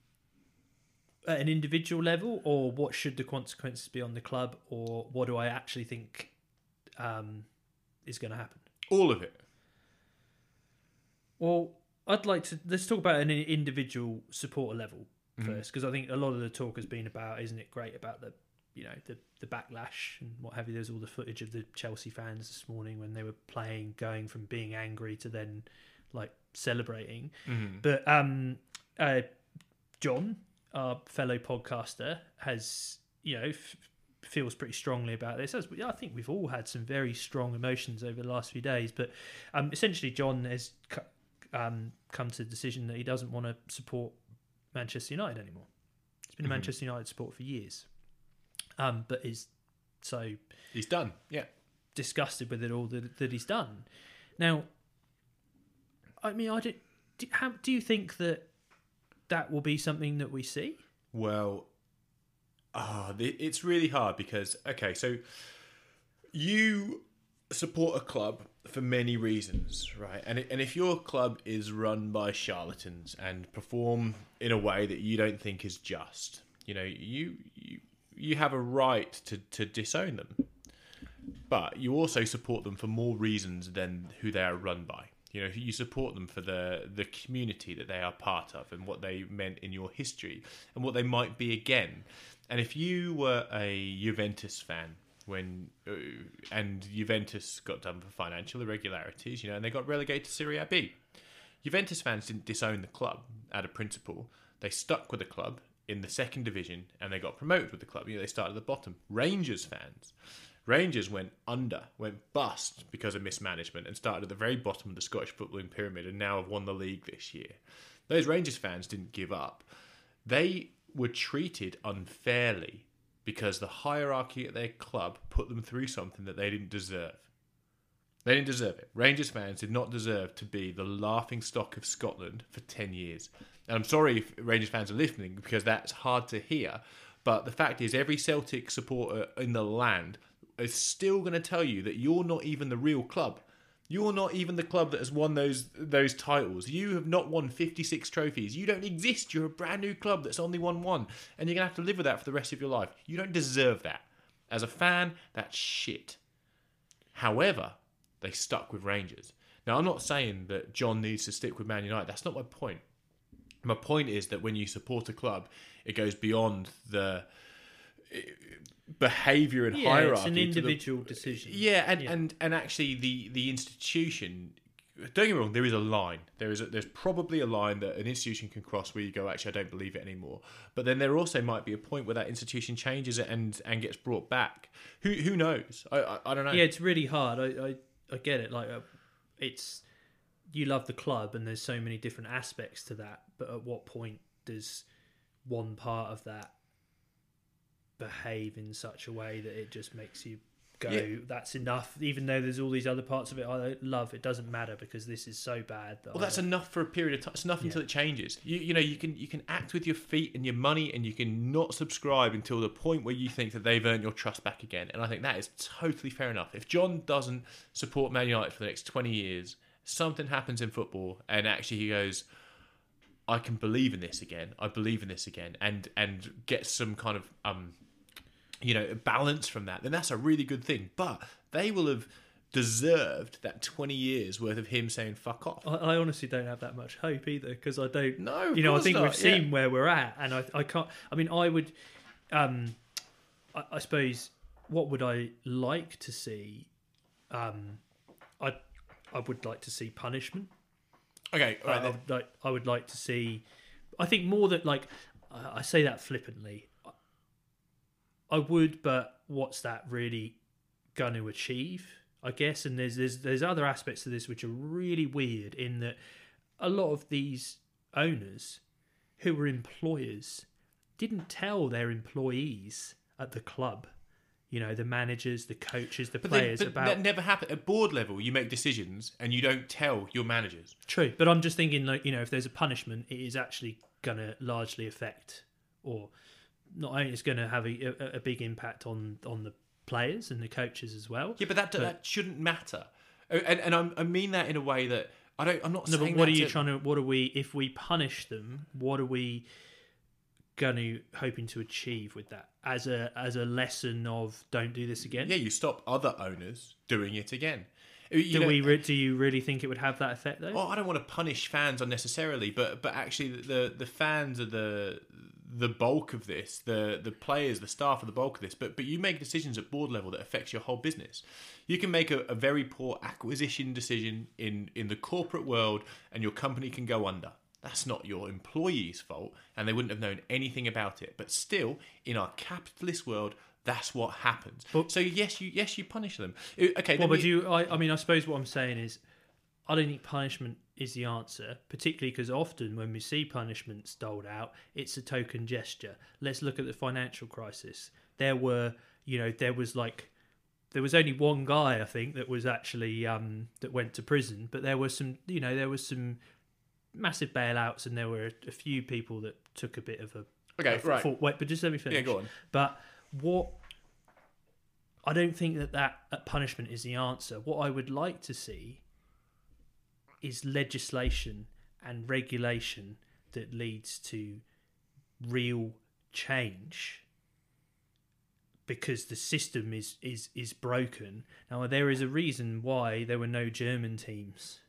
[SPEAKER 3] at an individual level, or what should the consequences be on the club, or what do I actually think um, is going to happen?
[SPEAKER 2] All of it.
[SPEAKER 3] Well, I'd like to let's talk about an individual supporter level first, because I think a lot of the talk has been about, isn't it great about the, you know, the the backlash and what have you. There's all the footage of the Chelsea fans this morning when they were playing, going from being angry to then like celebrating. But um, uh, John, our fellow podcaster, has you know. F- feels pretty strongly about this as I think we've all had some very strong emotions over the last few days but um, essentially John has um, come to the decision that he doesn't want to support Manchester United anymore. He's been a Manchester United support for years, um, but is so
[SPEAKER 2] He's done. Yeah.
[SPEAKER 3] disgusted with it all that, that he's done. Now, I mean, I don't. Do, how, do you think that that will be something that we see?
[SPEAKER 2] Well, ah, th it's really hard because okay, so you support a club for many reasons, right? And and if your club is run by charlatans and perform in a way that you don't think is just, you know, you you you have a right to to disown them. But you also support them for more reasons than who they are run by. You know, you support them for the the community that they are part of and what they meant in your history and what they might be again. And if you were a Juventus fan when uh, and Juventus got done for financial irregularities, you know, and they got relegated to Serie B. Juventus fans didn't disown the club out of principle. They stuck with the club in the second division and they got promoted with the club. You know, they started at the bottom. Rangers fans, Rangers went under, went bust because of mismanagement and started at the very bottom of the Scottish footballing pyramid and now have won the league this year. Those Rangers fans didn't give up. They were treated unfairly because the hierarchy at their club put them through something that they didn't deserve. They didn't deserve it. Rangers fans did not deserve to be the laughing stock of Scotland for 10 years. And I'm sorry if Rangers fans are listening because that's hard to hear. But the fact is, every Celtic supporter in the land is still going to tell you that you're not even the real club. You're not even the club that has won those those titles. You have not won 56 trophies. You don't exist. You're a brand new club that's only won one. And you're going to have to live with that for the rest of your life. You don't deserve that. As a fan, that's shit. However, they stuck with Rangers. Now, I'm not saying that John needs to stick with Man United. That's not my point. My point is that when you support a club, it goes beyond the behavior and
[SPEAKER 3] Yeah,
[SPEAKER 2] hierarchy.
[SPEAKER 3] it's an
[SPEAKER 2] to the-
[SPEAKER 3] individual decision.
[SPEAKER 2] yeah, and,
[SPEAKER 3] Yeah.
[SPEAKER 2] and and actually the the institution. Don't get me wrong. There is a line. There is a, there's probably a line that an institution can cross where you go, actually, I don't believe it anymore. But then there also might be a point where that institution changes and and gets brought back. Who who knows? I I, I don't know.
[SPEAKER 3] Yeah, it's really hard. I I, I get it. Like, uh, it's you love the club, and there's so many different aspects to that. But at what point does one part of that behave in such a way that it just makes you go,
[SPEAKER 2] Yeah.
[SPEAKER 3] "That's enough"? Even though there's all these other parts of it I love, it doesn't matter because this is so bad. That
[SPEAKER 2] Well,
[SPEAKER 3] I
[SPEAKER 2] that's
[SPEAKER 3] don't-
[SPEAKER 2] enough for a period of time. It's enough until it changes. You, you know, you can you can act with your feet and your money, and you can not subscribe until the point where you think that they've earned your trust back again. And I think that is totally fair enough. If John doesn't support Man United for the next twenty years, something happens in football, and actually he goes, "I can believe in this again. I believe in this again," and and get some kind of um, you know, balance from that. Then that's a really good thing. But they will have deserved that 20 years worth of him saying fuck off.
[SPEAKER 3] I, I honestly don't have that much hope either because I don't.
[SPEAKER 2] No,
[SPEAKER 3] you know, I think
[SPEAKER 2] not,
[SPEAKER 3] we've seen
[SPEAKER 2] yeah.
[SPEAKER 3] where we're at, and I, I can't. I mean, I would, um, I, I suppose, what would I like to see? Um, I, I would like to see punishment.
[SPEAKER 2] Okay, all
[SPEAKER 3] I, would like, I would like to see. I think more that like, I say that flippantly. I would, but what's that really going to achieve? I guess, and there's there's there's other aspects to this which are really weird in that a lot of these owners who were employers didn't tell their employees at the club, you know, the managers, the coaches, the
[SPEAKER 2] But,
[SPEAKER 3] players
[SPEAKER 2] but
[SPEAKER 3] about
[SPEAKER 2] that never happened. At board level, you make decisions and you don't tell your managers.
[SPEAKER 3] True, but I'm just thinking, like you know, if there's a punishment, it is actually going to largely affect, or not only it's going to have a, a, a big impact on on the players and the coaches as well.
[SPEAKER 2] Yeah, but that that shouldn't matter. Uh, And and I'm, I mean that in a way that I don't. I'm not
[SPEAKER 3] No,
[SPEAKER 2] saying.
[SPEAKER 3] but what are you
[SPEAKER 2] to-
[SPEAKER 3] trying to? What are we? If we punish them, what are we going to hoping to achieve with that? As a as a lesson of don't do this again.
[SPEAKER 2] Yeah, you stop other owners doing it again. Uh, You
[SPEAKER 3] do
[SPEAKER 2] know-
[SPEAKER 3] we? Re- do you really think it would have that effect though?
[SPEAKER 2] Well, I don't want to punish fans unnecessarily, but but actually the the fans are the the bulk of this. The the players, the staff are the bulk of this. But but you make decisions at board level that affects your whole business. You can make a, a very poor acquisition decision in in the corporate world, and your company can go under. That's not your employees' fault, and they wouldn't have known anything about it. But still, in our capitalist world. That's what happens.
[SPEAKER 3] But-
[SPEAKER 2] so yes, you yes you punish them. Uh, Okay,
[SPEAKER 3] Well, but
[SPEAKER 2] me-
[SPEAKER 3] you, I, I mean, I suppose what I'm saying is, I don't think punishment is the answer, particularly because often when we see punishments doled out, it's a token gesture. Let's look at the financial crisis. There were, you know, there was like, there was only one guy I think that was actually um, that went to prison, but there were some, you know, there was some massive bailouts, and there were a, few people that took a bit of a
[SPEAKER 2] okay,
[SPEAKER 3] a
[SPEAKER 2] right.
[SPEAKER 3] Wait, but just let me finish.
[SPEAKER 2] Yeah, go on.
[SPEAKER 3] But what I don't think that that punishment is the answer. What I would like to see is legislation and regulation that leads to real change because the system is is is broken. Now there is a reason why there were no German teams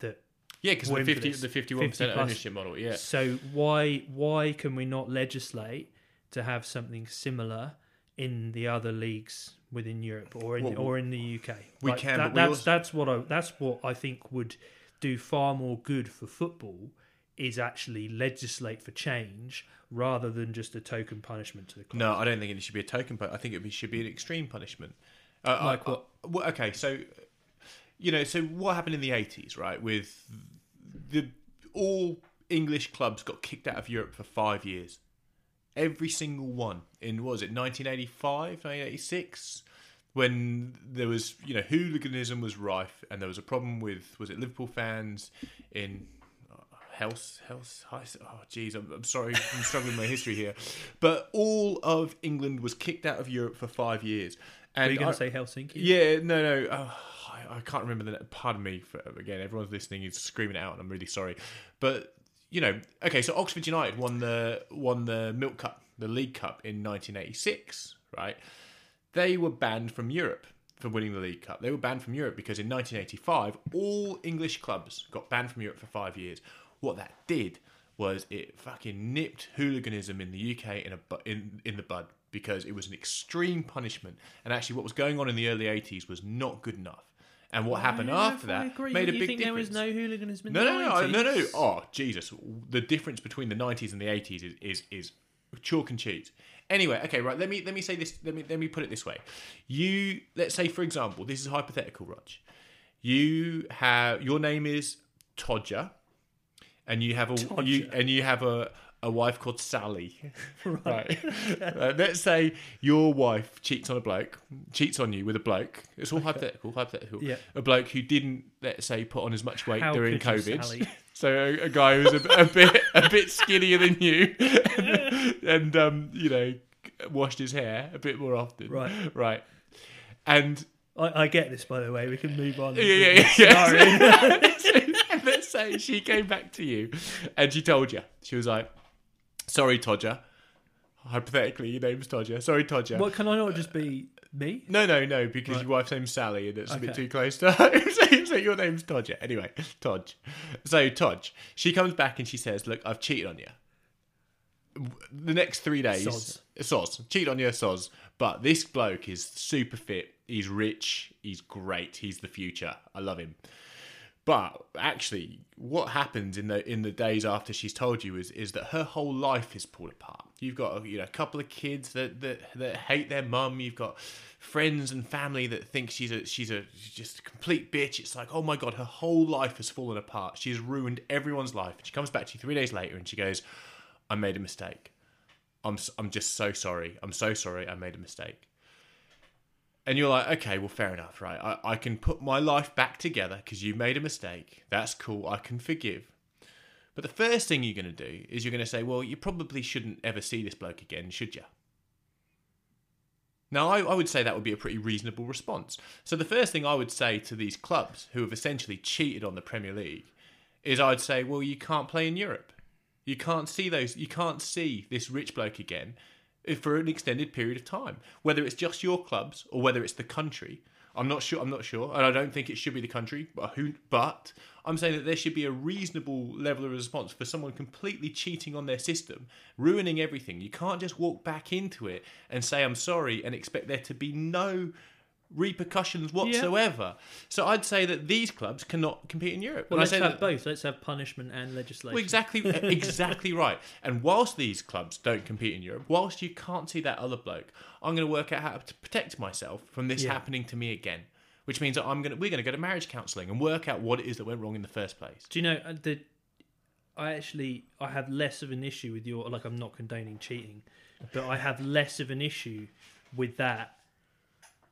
[SPEAKER 3] that
[SPEAKER 2] Yeah, because the fifty the fifty one
[SPEAKER 3] 50
[SPEAKER 2] percent ownership model. Yeah,
[SPEAKER 3] So why why can we not legislate to have something similar in the other leagues within Europe or in
[SPEAKER 2] Well,
[SPEAKER 3] or in the UK?
[SPEAKER 2] we can,
[SPEAKER 3] That,
[SPEAKER 2] we
[SPEAKER 3] that's
[SPEAKER 2] also-
[SPEAKER 3] that's what I that's what I think would do far more good for football is actually legislate for change rather than just a token punishment to the club.
[SPEAKER 2] No, I don't think it should be a token, but I think it should be an extreme punishment. Uh,
[SPEAKER 3] Like
[SPEAKER 2] I-
[SPEAKER 3] what?
[SPEAKER 2] I- well, okay, so you know, so what happened in the eighties, right? With the all English clubs got kicked out of Europe for five years. Every single one in what was it 1985, 1986, when there was you know hooliganism was rife, and there was a problem with was it Liverpool fans in uh, House, House, House. Oh, geez, I'm, I'm sorry, I'm struggling with my history here. But all of England was kicked out of Europe for five years.
[SPEAKER 3] Are
[SPEAKER 2] And
[SPEAKER 3] you going to say Helsinki?
[SPEAKER 2] yeah, no, no. Oh, I, I can't remember the. Pardon me. For, again, everyone's listening is screaming it out, and I'm really sorry. But you know, okay. So Oxford United won the won the Milk Cup, the League Cup in 1986. Right? They were banned from Europe. for winning the League Cup. They were banned from Europe because in 1985, all English clubs got banned from Europe for five years. What that did was it fucking nipped hooliganism in the UK in a in in the bud because it was an extreme punishment. And actually, what was going on in the early 80s was not good enough. And what happened after that made a
[SPEAKER 3] you
[SPEAKER 2] big
[SPEAKER 3] think
[SPEAKER 2] difference.
[SPEAKER 3] there was no hooliganism in
[SPEAKER 2] No,
[SPEAKER 3] the
[SPEAKER 2] no, no,
[SPEAKER 3] 90s?
[SPEAKER 2] no, no. Oh, Jesus. The difference between the 90s and the 80s is, is, is chalk and cheese. Anyway, okay, right. Let me let me say this. Let me let me put it this way. You let's say, for example, this is hypothetical, Rog. You have your name is Todger, and you have a you and you have a a wife called Sally. (laughs) Right. (laughs) Uh, let's say your wife cheats on a bloke, cheats on you with a bloke. It's all hypothetical. Hypothetical.
[SPEAKER 3] Yeah.
[SPEAKER 2] A bloke who didn't, let's say, put on as much weight
[SPEAKER 3] How
[SPEAKER 2] during COVID. (laughs) So a, a guy who's a, a bit a bit skinnier than you, and, and um, you know, washed his hair a bit more often.
[SPEAKER 3] Right.
[SPEAKER 2] Right. And
[SPEAKER 3] I, I get this, by the way. We can move on.
[SPEAKER 2] yeah, yeah, yeah. yeah. Let's say she came back to you, and she told you she was like, "Sorry, Todger." Hypothetically, your name's Todger. Sorry, Todger.
[SPEAKER 3] what can I not just be me?
[SPEAKER 2] No, no, no, because
[SPEAKER 3] Right.
[SPEAKER 2] your wife's name's Sally and it's a bit
[SPEAKER 3] Okay.
[SPEAKER 2] too close to (laughs) home. so, so your name's Todger. Anyway, Todge. So, Todge, she comes back and she says, Look, I've cheated on you. The next three days.
[SPEAKER 3] Soz.
[SPEAKER 2] Soz. Cheat on you, Soz. But this bloke is super fit. He's rich. He's great. He's the future. I love him. But actually, what happens in the in the days after she's told you is is that her whole life is pulled apart. You've got you know a couple of kids that that, that hate their mum. You've got friends and family that think she's a she's a she's just a complete bitch. It's like oh my god, her whole life has fallen apart. She's ruined everyone's life. She comes back to you three days later and she goes, "I made a mistake. I'm I'm just so sorry. I'm so sorry. I made a mistake." And you're like, okay, well, fair enough, right? I, I can put my life back together because you made a mistake. That's cool. I can forgive. But the first thing you're going to do is you're going to say, well, you probably shouldn't ever see this bloke again, should you? Now, I, I would say that would be a pretty reasonable response. So, the first thing I would say to these clubs who have essentially cheated on the Premier League is I'd say, well, you can't play in Europe. You can't see those. You can't see this rich bloke again for an extended period of time. Whether it's just your clubs or whether it's the country, I'm not sure. I'm not sure, and I don't think it should be the country. But who? But I'm saying that there should be a reasonable level of response for someone completely cheating on their system, ruining everything. You can't just walk back into it and say I'm sorry and expect there to be no repercussions whatsoever. So I'd say that these clubs cannot compete in Europe.
[SPEAKER 3] Well,
[SPEAKER 2] I
[SPEAKER 3] let's
[SPEAKER 2] say
[SPEAKER 3] have
[SPEAKER 2] that-
[SPEAKER 3] both. Let's have punishment and legislation.
[SPEAKER 2] well, exactly, (laughs) exactly right. And whilst these clubs don't compete in Europe, whilst you can't see that other bloke, I'm going to work out how to protect myself from this
[SPEAKER 3] Yeah.
[SPEAKER 2] happening to me again. Which means that I'm going to we're going to go to marriage counselling and work out what it is that went wrong in the first place.
[SPEAKER 3] Do you know uh, the? I actually I have less of an issue with your like I'm not condoning cheating, but I have less of an issue with that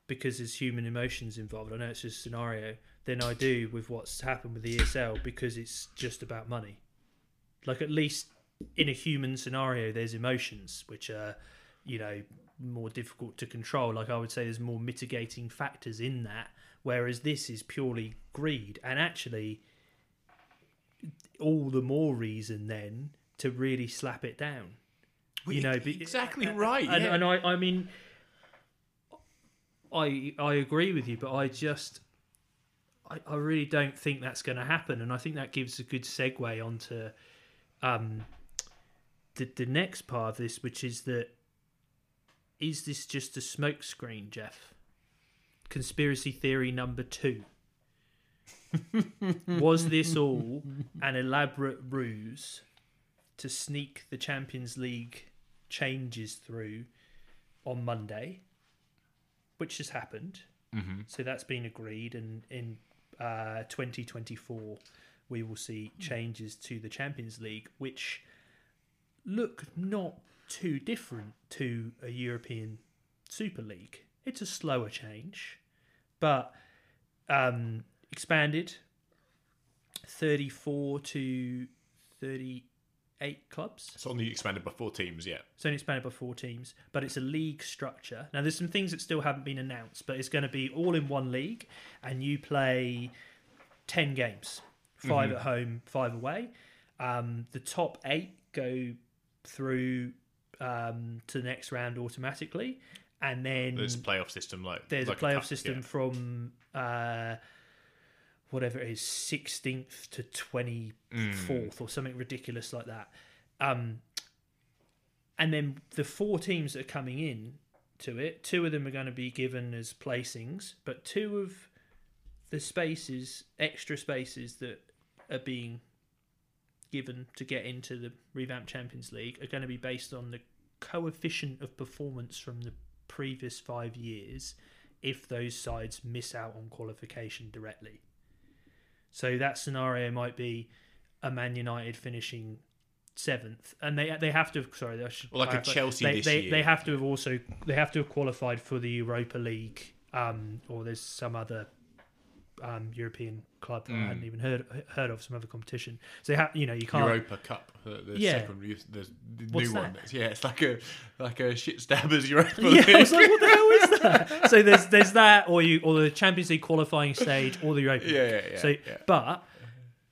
[SPEAKER 3] because there's human emotions involved. I know it's just a scenario than I do with what's happened with the ESL because it's just about money. Like at least in a human scenario, there's emotions which are, you know, more difficult to control. Like I would say, there's more mitigating factors in that, whereas this is purely greed and actually all the more reason then to really slap it down. You know,
[SPEAKER 2] exactly right.
[SPEAKER 3] And,
[SPEAKER 2] yeah.
[SPEAKER 3] and I, I mean, I I agree with you, but I just I, I really don't think that's going to happen, and I think that gives a good segue onto um the the next part of this, which is that is this just a smokescreen, Jeff? Conspiracy theory number two. (laughs) Was this all an elaborate ruse to sneak the Champions League changes through on Monday, which has happened?
[SPEAKER 2] Mm-hmm.
[SPEAKER 3] So that's been agreed, and in uh, 2024, we will see changes to the Champions League, which look not too different to a European Super League. It's a slower change, but um, expanded 34 to 38 clubs.
[SPEAKER 2] It's only expanded by four teams. Yeah.
[SPEAKER 3] It's only expanded by four teams, but it's a league structure. Now, there's some things that still haven't been announced, but it's going to be all in one league, and you play 10 games 5 at home, five away. Um, the top eight go through um, to the next round automatically, and then
[SPEAKER 2] There's a playoff system like
[SPEAKER 3] there's
[SPEAKER 2] like
[SPEAKER 3] a playoff
[SPEAKER 2] cup,
[SPEAKER 3] system
[SPEAKER 2] yeah.
[SPEAKER 3] from uh, whatever it is, 16th to 24th
[SPEAKER 2] Mm.
[SPEAKER 3] or something ridiculous like that. Um, and then the four teams that are coming in to it, two of them are going to be given as placings, but two of the spaces, extra spaces that are being given to get into the revamped Champions League are going to be based on the coefficient of performance from the previous five years if those sides miss out on qualification directly. So that scenario might be a Man United finishing seventh, and they they have to. have, Sorry, I should
[SPEAKER 2] like a. Chelsea
[SPEAKER 3] They,
[SPEAKER 2] this
[SPEAKER 3] they,
[SPEAKER 2] year.
[SPEAKER 3] they have to have also they have to have qualified for the Europa League, um, or there's some other um, European club that I
[SPEAKER 2] Mm.
[SPEAKER 3] hadn't even heard heard of, some other competition. So they have, you know, you can't.
[SPEAKER 2] Europa Cup, uh, the
[SPEAKER 3] Yeah.
[SPEAKER 2] second, the, the
[SPEAKER 3] What's
[SPEAKER 2] new one. Yeah, it's like a like a shit stabbers (laughs) Europa
[SPEAKER 3] Yeah, I was like, what the hell is that? so there's there's that, or you or the Champions League qualifying stage, or the Europa. League.
[SPEAKER 2] Yeah, yeah, yeah,
[SPEAKER 3] So,
[SPEAKER 2] yeah.
[SPEAKER 3] but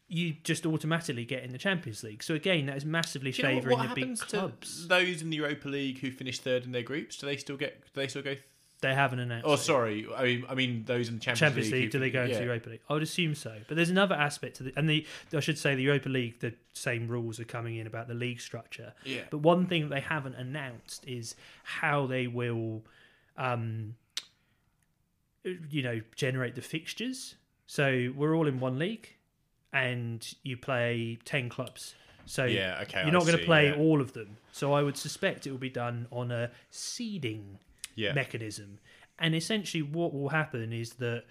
[SPEAKER 3] you just automatically get in the Champions League. So again, that is massively
[SPEAKER 2] you know
[SPEAKER 3] favouring the big clubs.
[SPEAKER 2] to those in the Europa League who finish third in their groups? Do they still get? Do they still go?
[SPEAKER 3] They haven't announced.
[SPEAKER 2] Oh,
[SPEAKER 3] it.
[SPEAKER 2] sorry. I mean, I mean those in the Champions,
[SPEAKER 3] Champions
[SPEAKER 2] League.
[SPEAKER 3] League, do they go into
[SPEAKER 2] yeah.
[SPEAKER 3] Europa League? I would assume so. But there's another aspect to the, and the I should say the Europa League, the same rules are coming in about the league structure.
[SPEAKER 2] Yeah.
[SPEAKER 3] But one thing they haven't announced is how they will, um, you know, generate the fixtures. So we're all in one league, and you play ten clubs. So
[SPEAKER 2] Yeah, okay,
[SPEAKER 3] you're not going to play
[SPEAKER 2] yeah.
[SPEAKER 3] all of them. So I would suspect it will be done on a seeding
[SPEAKER 2] Yeah.
[SPEAKER 3] mechanism. And essentially, what will happen is that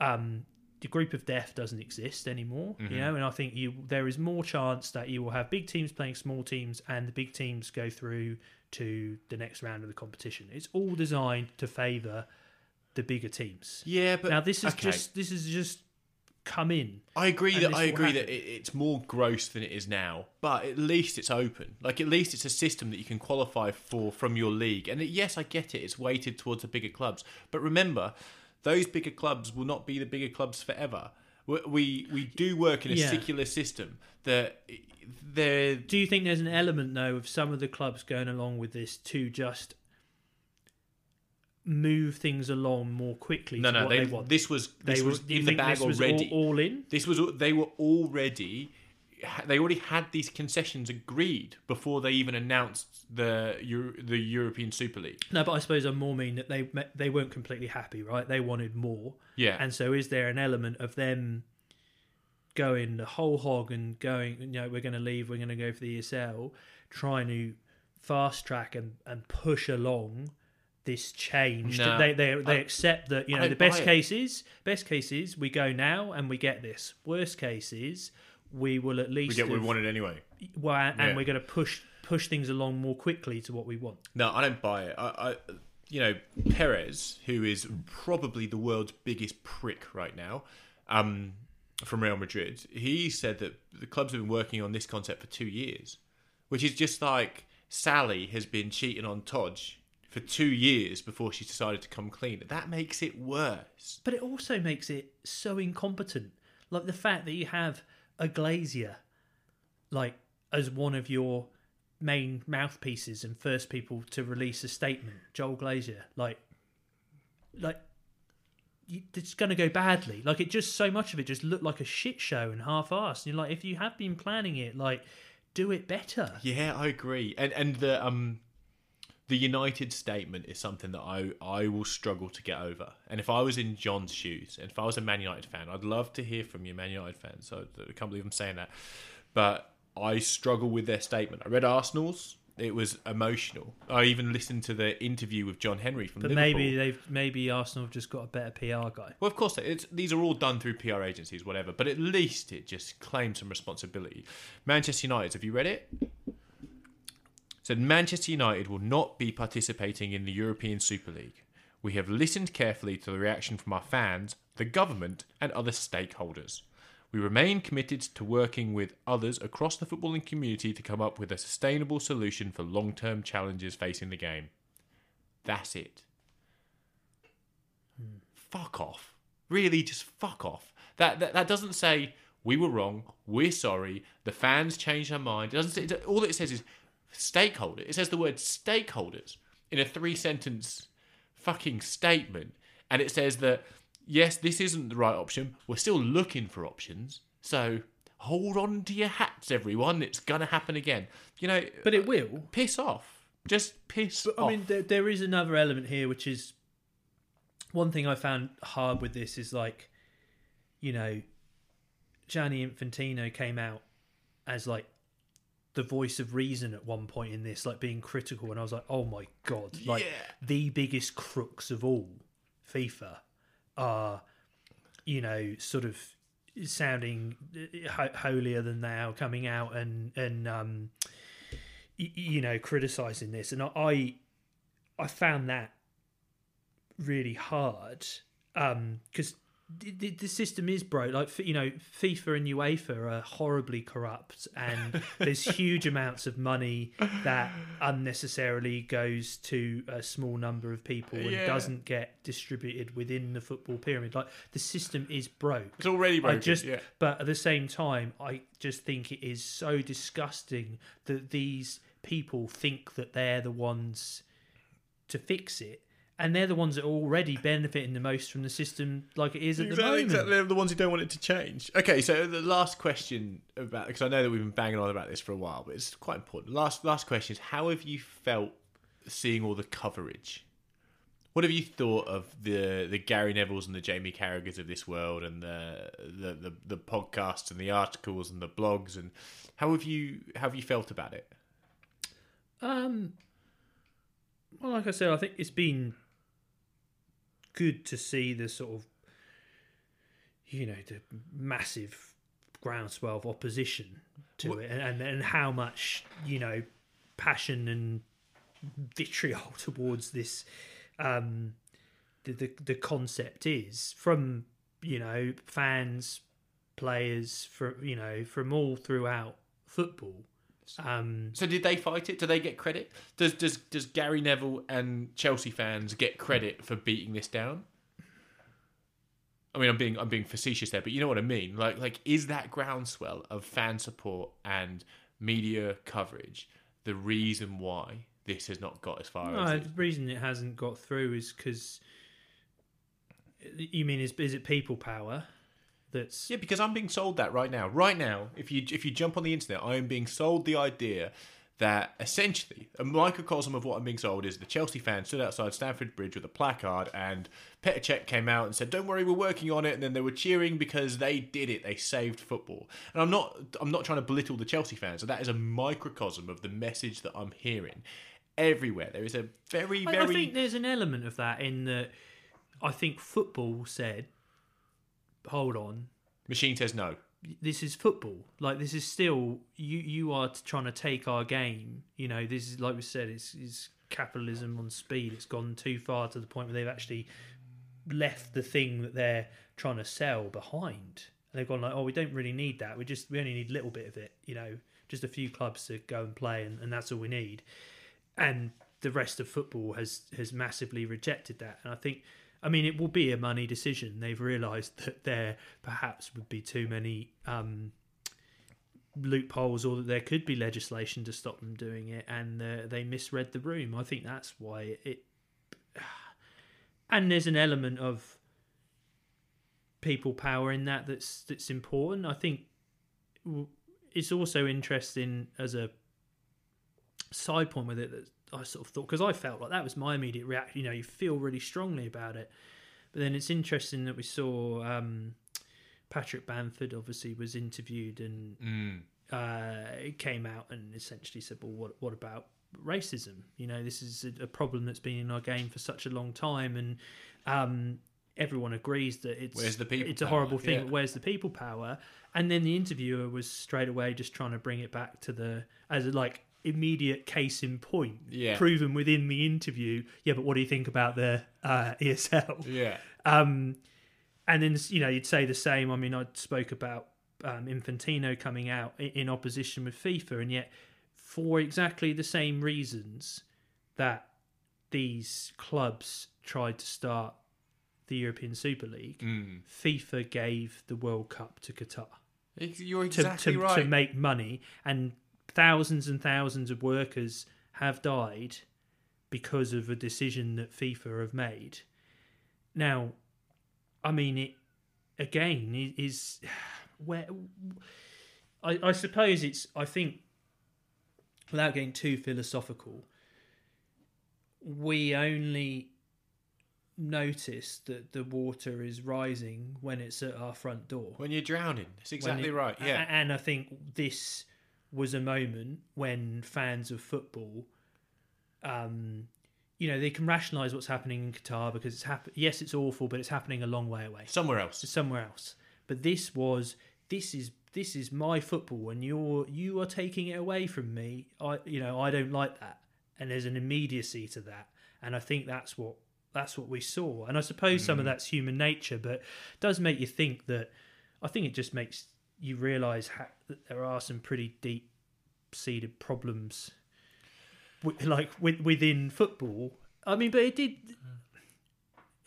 [SPEAKER 3] um, the group of death doesn't exist anymore.
[SPEAKER 2] Mm-hmm.
[SPEAKER 3] You know, and I think you there is more chance that you will have big teams playing small teams, and the big teams go through to the next round of the competition. It's all designed to favour the bigger teams.
[SPEAKER 2] Yeah, but
[SPEAKER 3] now this is
[SPEAKER 2] okay.
[SPEAKER 3] just this is just come in.
[SPEAKER 2] I agree that I agree that
[SPEAKER 3] happen.
[SPEAKER 2] it, it's more gross than it is now, but at least it's open. Like at least it's a system that you can qualify for from your league. And yes, I get it; it's weighted towards the bigger clubs. But remember, those bigger clubs will not be the bigger clubs forever. We we, we do work in a
[SPEAKER 3] Yeah.
[SPEAKER 2] secular system that they're
[SPEAKER 3] Do you think there's an element though of some of the clubs going along with this to just move things along more quickly
[SPEAKER 2] no
[SPEAKER 3] to
[SPEAKER 2] no
[SPEAKER 3] what
[SPEAKER 2] they,
[SPEAKER 3] they, want?
[SPEAKER 2] this was this
[SPEAKER 3] They were-
[SPEAKER 2] was in the bag
[SPEAKER 3] this was
[SPEAKER 2] already.
[SPEAKER 3] all, all in.
[SPEAKER 2] This was they were already they already had these concessions agreed before they even announced the Euro, the European Super League.
[SPEAKER 3] No, but I suppose I more mean that they they weren't completely happy, right? They wanted more,
[SPEAKER 2] Yeah,
[SPEAKER 3] and so is there an element of them going the whole hog and going, you know, we're going to leave, we're going to go for the ESL, trying to fast track and, and push along this change.
[SPEAKER 2] No,
[SPEAKER 3] they they they
[SPEAKER 2] I-
[SPEAKER 3] accept that you know the best
[SPEAKER 2] buy it.
[SPEAKER 3] case is best case is we go now and we get this. Worst case is we will at
[SPEAKER 2] we
[SPEAKER 3] least
[SPEAKER 2] get what we
[SPEAKER 3] have-
[SPEAKER 2] wanted anyway.
[SPEAKER 3] well, and
[SPEAKER 2] Yeah.
[SPEAKER 3] we're going to push push things along more quickly to what we want.
[SPEAKER 2] No, I don't buy it. I, I you know, Perez, who is probably the world's biggest prick right now, um, from Real Madrid, he said that the clubs have been working on this concept for two years, which is just like Sally has been cheating on Todge for two years before she decided to come clean. That makes it worse.
[SPEAKER 3] But it also makes it so incompetent. Like the fact that you have a Glazer, like as one of your main mouthpieces and first people to release a statement, Joel Glazer, like, like it's going to go badly. Like it just so much of it just looked like a shit show and half-assed. And you're like, if you have been planning it, like, do it better.
[SPEAKER 2] Yeah, I agree. And and the um the United statement is something that I I will struggle to get over. And if I was in John's shoes, and if I was a Man United fan, I'd love to hear from you, Man United fans. So I can't believe I'm saying that, but I struggle with their statement. I read Arsenal's. It was emotional. I even listened to the interview with John Henry from
[SPEAKER 3] But
[SPEAKER 2] Liverpool.
[SPEAKER 3] maybe they've maybe Arsenal have just got a better PR guy.
[SPEAKER 2] Well, of course, it's, these are all done through PR agencies, whatever. But at least it just claims some responsibility. Manchester United, have you read it? Said Manchester United will not be participating in the European Super League. We have listened carefully to the reaction from our fans, the government, and other stakeholders. We remain committed to working with others across the footballing community to come up with a sustainable solution for long term challenges facing the game. That's it fuck off. Really, just fuck off. That that, that doesn't say we were wrong. We're sorry. The fans changed their mind. It doesn't. Say, all it says is stakeholder. It says the word stakeholders. in a three sentence fucking statement, and it says that yes, this isn't the right option. We're still looking for options, so hold on to your hats, everyone. It's gonna happen again. You know,
[SPEAKER 3] But it uh, will.
[SPEAKER 2] piss off. Just piss
[SPEAKER 3] I
[SPEAKER 2] off.
[SPEAKER 3] mean, there, there is another element here, which is one thing I found hard with this is like, you know, Gianni Infantino came out as like the voice of reason at one point in this, like being critical, and I was like, oh my god, like
[SPEAKER 2] Yeah.
[SPEAKER 3] the biggest crooks of all, FIFA, are, you know, sort of sounding holier than thou, coming out and and um, y- you know, criticizing this, and I I found that really hard because the, the, the system is broke. Like you know, FIFA and UEFA are horribly corrupt, and (laughs) there's huge amounts of money that unnecessarily goes to a small number of people and
[SPEAKER 2] Yeah.
[SPEAKER 3] doesn't get distributed within the football pyramid. Like the system is broke.
[SPEAKER 2] it's already broken.
[SPEAKER 3] I just,
[SPEAKER 2] yeah.
[SPEAKER 3] but at the same time, I just think it is so disgusting that these people think that they're the ones to fix it, and they're the ones that are already benefiting the most from the system, like it is at the moment.
[SPEAKER 2] exactly. They're the ones who don't want it to change. Okay, so the last question about because I know that we've been banging on about this for a while, but it's quite important. Last last question is: How have you felt seeing all the coverage? What have you thought of the the Gary Neville's and the Jamie Carragher's of this world, and the the, the the podcasts and the articles and the blogs, and how have you how have you felt about it?
[SPEAKER 3] Um, well, like I said, I think it's been good to see the sort of, you know, the massive groundswell of opposition to
[SPEAKER 2] Well-
[SPEAKER 3] it, and, and how much you know passion and vitriol (laughs) towards this, um, the the, the concept is from you know fans, players, from you know from all throughout football. Um,
[SPEAKER 2] So did they fight it? Do they get credit? Does does does Gary Neville and Chelsea fans get credit for beating this down? I mean, I'm being I'm being facetious there, but you know what I mean. Like like is that groundswell of fan support and media coverage the reason why this has not got as far as
[SPEAKER 3] No,
[SPEAKER 2] as
[SPEAKER 3] the
[SPEAKER 2] it?
[SPEAKER 3] reason it hasn't got through is because you mean is is it people power that's
[SPEAKER 2] Yeah, because I'm being sold that right now. Right now, if you if you jump on the internet, I am being sold the idea that essentially a microcosm of what I'm being sold is the Chelsea fan stood outside Stamford Bridge with a placard, and Petr Cech came out and said, "Don't worry, we're working on it." And then they were cheering because they did it; they saved football. And I'm not I'm not trying to belittle the Chelsea fans. So that is a microcosm of the message that I'm hearing everywhere. There is a very
[SPEAKER 3] I,
[SPEAKER 2] very
[SPEAKER 3] I think there's an element of that in that I think football said hold on.
[SPEAKER 2] Machine says no.
[SPEAKER 3] this is football. Like this is still you you are trying to take our game. You know this is like we said it's, it's capitalism on speed. It's gone too far to the point where they've actually left the thing that they're trying to sell behind. And they've gone like oh we don't really need that. We just we only need a little bit of it you know just a few clubs to go and play and, and that's all we need. And the rest of football has has massively rejected that. And i think i mean it will be a money decision. They've realized (laughs) that there perhaps would be too many um loopholes or that there could be legislation to stop them doing it and uh, they misread the room. I think that's why it (sighs) and there's an element of people power in that that's that's important. I think it's also interesting as a side point with it that I sort of thought because I felt like that was my immediate reaction. You know, you feel really strongly about it, but then it's interesting that we saw um, Patrick Bamford obviously was interviewed and
[SPEAKER 2] Mm.
[SPEAKER 3] uh, came out and essentially said, "Well, what what about racism? You know, this is a, a problem that's been in our game for such a long time, and um, everyone agrees that it's
[SPEAKER 2] Where's the people
[SPEAKER 3] it's a
[SPEAKER 2] power?
[SPEAKER 3] horrible thing.
[SPEAKER 2] Yeah.
[SPEAKER 3] But where's the people power? And then the interviewer was straight away just trying to bring it back to the as like immediate case in point,
[SPEAKER 2] Yeah.
[SPEAKER 3] proven within the interview. Yeah, but what do you think about the uh, (laughs) ESL?
[SPEAKER 2] Yeah.
[SPEAKER 3] Um, and then you know you'd say the same. I mean, I spoke about um, Infantino coming out in opposition with FIFA, and yet for exactly the same reasons that these clubs tried to start the European Super League,
[SPEAKER 2] Mm.
[SPEAKER 3] FIFA gave the World Cup to Qatar
[SPEAKER 2] You're
[SPEAKER 3] to,
[SPEAKER 2] exactly
[SPEAKER 3] to,
[SPEAKER 2] right.
[SPEAKER 3] to make money, and thousands and thousands of workers have died because of a decision that FIFA have made. Now, I mean, it again is (sighs) where I, I suppose it's. I think without getting too philosophical, we only notice that the water is rising when it's at our front door.
[SPEAKER 2] When you're drowning, that's exactly
[SPEAKER 3] it-
[SPEAKER 2] right. Yeah,
[SPEAKER 3] And I think this was a moment when fans of football, um, you know, they can rationalise what's happening in Qatar because it's hap- Yes, it's awful, but it's happening a long way away.
[SPEAKER 2] somewhere else.
[SPEAKER 3] It's somewhere else. But this was this is this is my football, and you're you are taking it away from me. I you know I don't like that, and there's an immediacy to that, and I think that's what that's what we saw. And I suppose some of that's human nature, but it does make you think that. I think it just makes you realise ha- that there are some pretty deep seated problems, wi- like with, within football. I mean, but it did.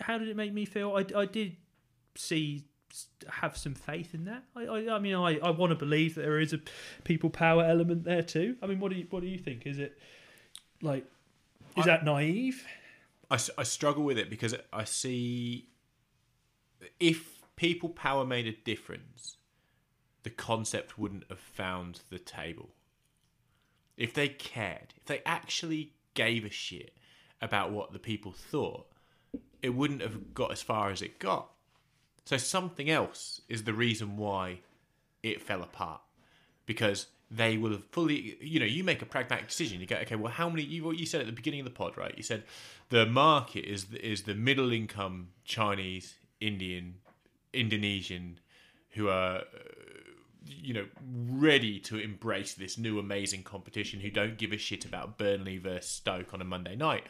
[SPEAKER 3] How did it make me feel? I, I did see have some faith in that. I I, I mean I, I want to believe that there is a people power element there too. I mean what do you what do you think? Is it like is
[SPEAKER 2] I-
[SPEAKER 3] that naive?
[SPEAKER 2] I struggle with it because I see if people power made a difference, the concept wouldn't have found the table. If they cared, if they actually gave a shit about what the people thought, it wouldn't have got as far as it got. So something else is the reason why it fell apart because they will have fully you know you make a pragmatic decision you go okay well how many you what you said at the beginning of the pod right you said the market is is the middle income chinese indian indonesian who are you know ready to embrace this new amazing competition who don't give a shit about burnley versus stoke on a monday night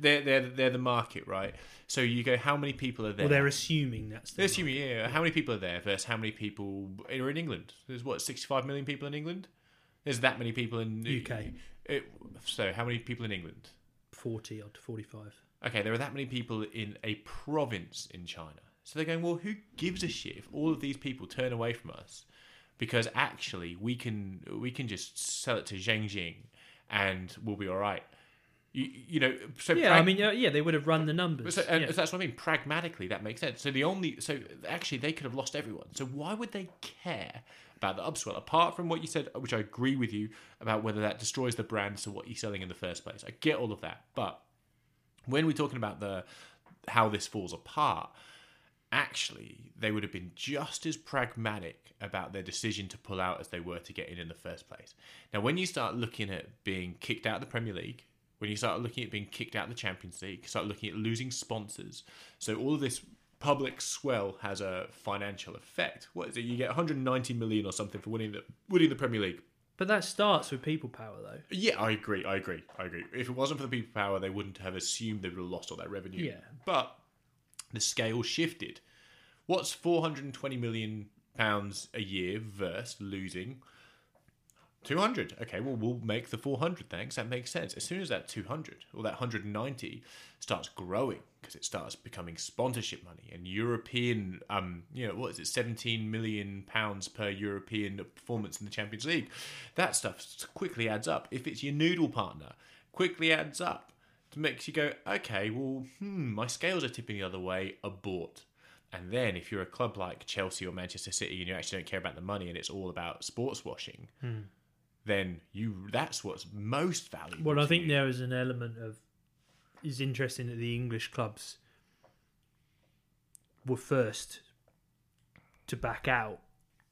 [SPEAKER 2] they're they're they're the market right so you go how many people are there
[SPEAKER 3] Well they're assuming that's the
[SPEAKER 2] they're assuming, yeah. How many people are there versus how many people are in England? There's what, 65 million people in England? There's that many people in
[SPEAKER 3] UK.
[SPEAKER 2] It, uh, so, how many people in England?
[SPEAKER 3] forty odd to forty five.
[SPEAKER 2] Okay, there are that many people in a province in China. So they're going, well, who gives a shit if all of these people turn away from us? Because actually, we can we can just sell it to Zhengjing, and we'll be all right. You, you know, so
[SPEAKER 3] Yeah,
[SPEAKER 2] prag-
[SPEAKER 3] I mean uh, yeah, they would have run the numbers.
[SPEAKER 2] so, and
[SPEAKER 3] yeah.
[SPEAKER 2] that's what I mean. Pragmatically, that makes sense. So the only, so actually, they could have lost everyone. So why would they care about the upswell? Apart from what you said, which I agree with you about whether that destroys the brand to what you're selling in the first place. I get all of that, but when we're talking about the how this falls apart, actually, they would have been just as pragmatic about their decision to pull out as they were to get in in the first place. Now, when you start looking at being kicked out of the Premier League, when you start looking at being kicked out of the Champions League, start looking at losing sponsors, so all of this public swell has a financial effect. What is it? You get 190 million or something for winning the winning the Premier League.
[SPEAKER 3] but that starts with people power though.
[SPEAKER 2] Yeah, I agree. I agree. I agree. If it wasn't for the people power, they wouldn't have assumed they would have lost all that revenue.
[SPEAKER 3] Yeah.
[SPEAKER 2] But the scale shifted. What's 420 million pounds a year versus losing 200? Okay, well, we'll make the 400, thanks. That makes sense. As soon as that 200 or that 190 starts growing, because it starts becoming sponsorship money and European, um, you know, what is it, 17 million pounds per European performance in the Champions League, that stuff quickly adds up. If it's your noodle partner, quickly adds up. Makes you go, okay, well, hmm, my scales are tipping the other way, abort. And then if you're a club like Chelsea or Manchester City and you actually don't care about the money and it's all about sports washing, then you that's what's most valuable.
[SPEAKER 3] Well, I think
[SPEAKER 2] you.
[SPEAKER 3] there is an element of is interesting that the English clubs were first to back out,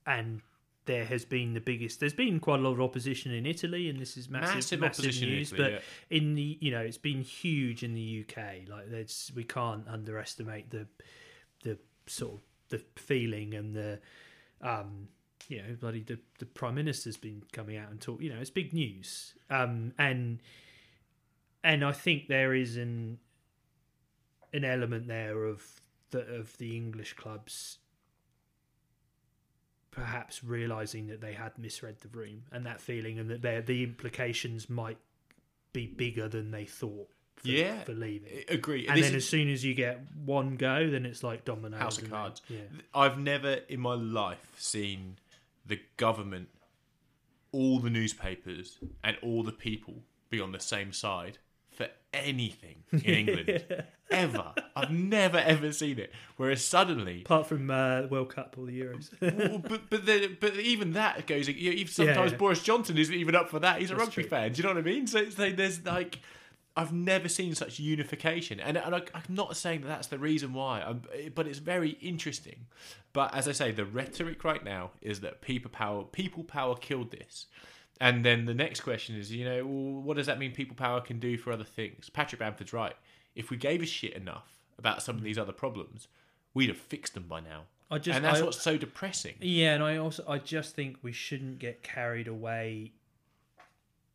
[SPEAKER 3] and there has been the biggest. There's been quite a lot of opposition in Italy, and this is massive,
[SPEAKER 2] Massive
[SPEAKER 3] massive,
[SPEAKER 2] opposition in
[SPEAKER 3] news.
[SPEAKER 2] Italy,
[SPEAKER 3] but
[SPEAKER 2] yeah.
[SPEAKER 3] in the you know, it's been huge in the UK. Like, there's we can't underestimate the the sort of the feeling and the um you know bloody the, the prime minister's been coming out and talk you know it's big news um and and i think there is an an element there of the of the english clubs perhaps realizing that they had misread the room and that feeling and that their the implications might be bigger than they thought for,
[SPEAKER 2] Yeah.
[SPEAKER 3] for leaving
[SPEAKER 2] agree.
[SPEAKER 3] and
[SPEAKER 2] This
[SPEAKER 3] then
[SPEAKER 2] is-
[SPEAKER 3] as soon as you get one go then it's like dominoes
[SPEAKER 2] House of
[SPEAKER 3] then-
[SPEAKER 2] Cards.
[SPEAKER 3] yeah
[SPEAKER 2] I've never in my life seen the government, all the newspapers, and all the people be on the same side for anything (laughs) in England ever. I've never ever seen it. Whereas suddenly,
[SPEAKER 3] Apart from uh, World Cup or the Euros. (laughs)
[SPEAKER 2] well, but but the, but even that goes. You know, even sometimes
[SPEAKER 3] yeah.
[SPEAKER 2] Boris Johnson isn't even up for that. He's a
[SPEAKER 3] That's
[SPEAKER 2] rugby
[SPEAKER 3] true.
[SPEAKER 2] fan. Do you know what I mean? So it's like there's like. I've never seen such unification, and, and I, I'm not saying that that's the reason why, I'm, but it's very interesting. But as I say, the rhetoric right now is that people power, people power killed this, and then the next question is, you know, well, what does that mean? People power can do for other things. Patrick Bamford's right. If we gave a shit enough about some of these other problems, we'd have fixed them by now.
[SPEAKER 3] I just,
[SPEAKER 2] and that's
[SPEAKER 3] I-
[SPEAKER 2] what's so depressing.
[SPEAKER 3] Yeah, and I also I just think we shouldn't get carried away.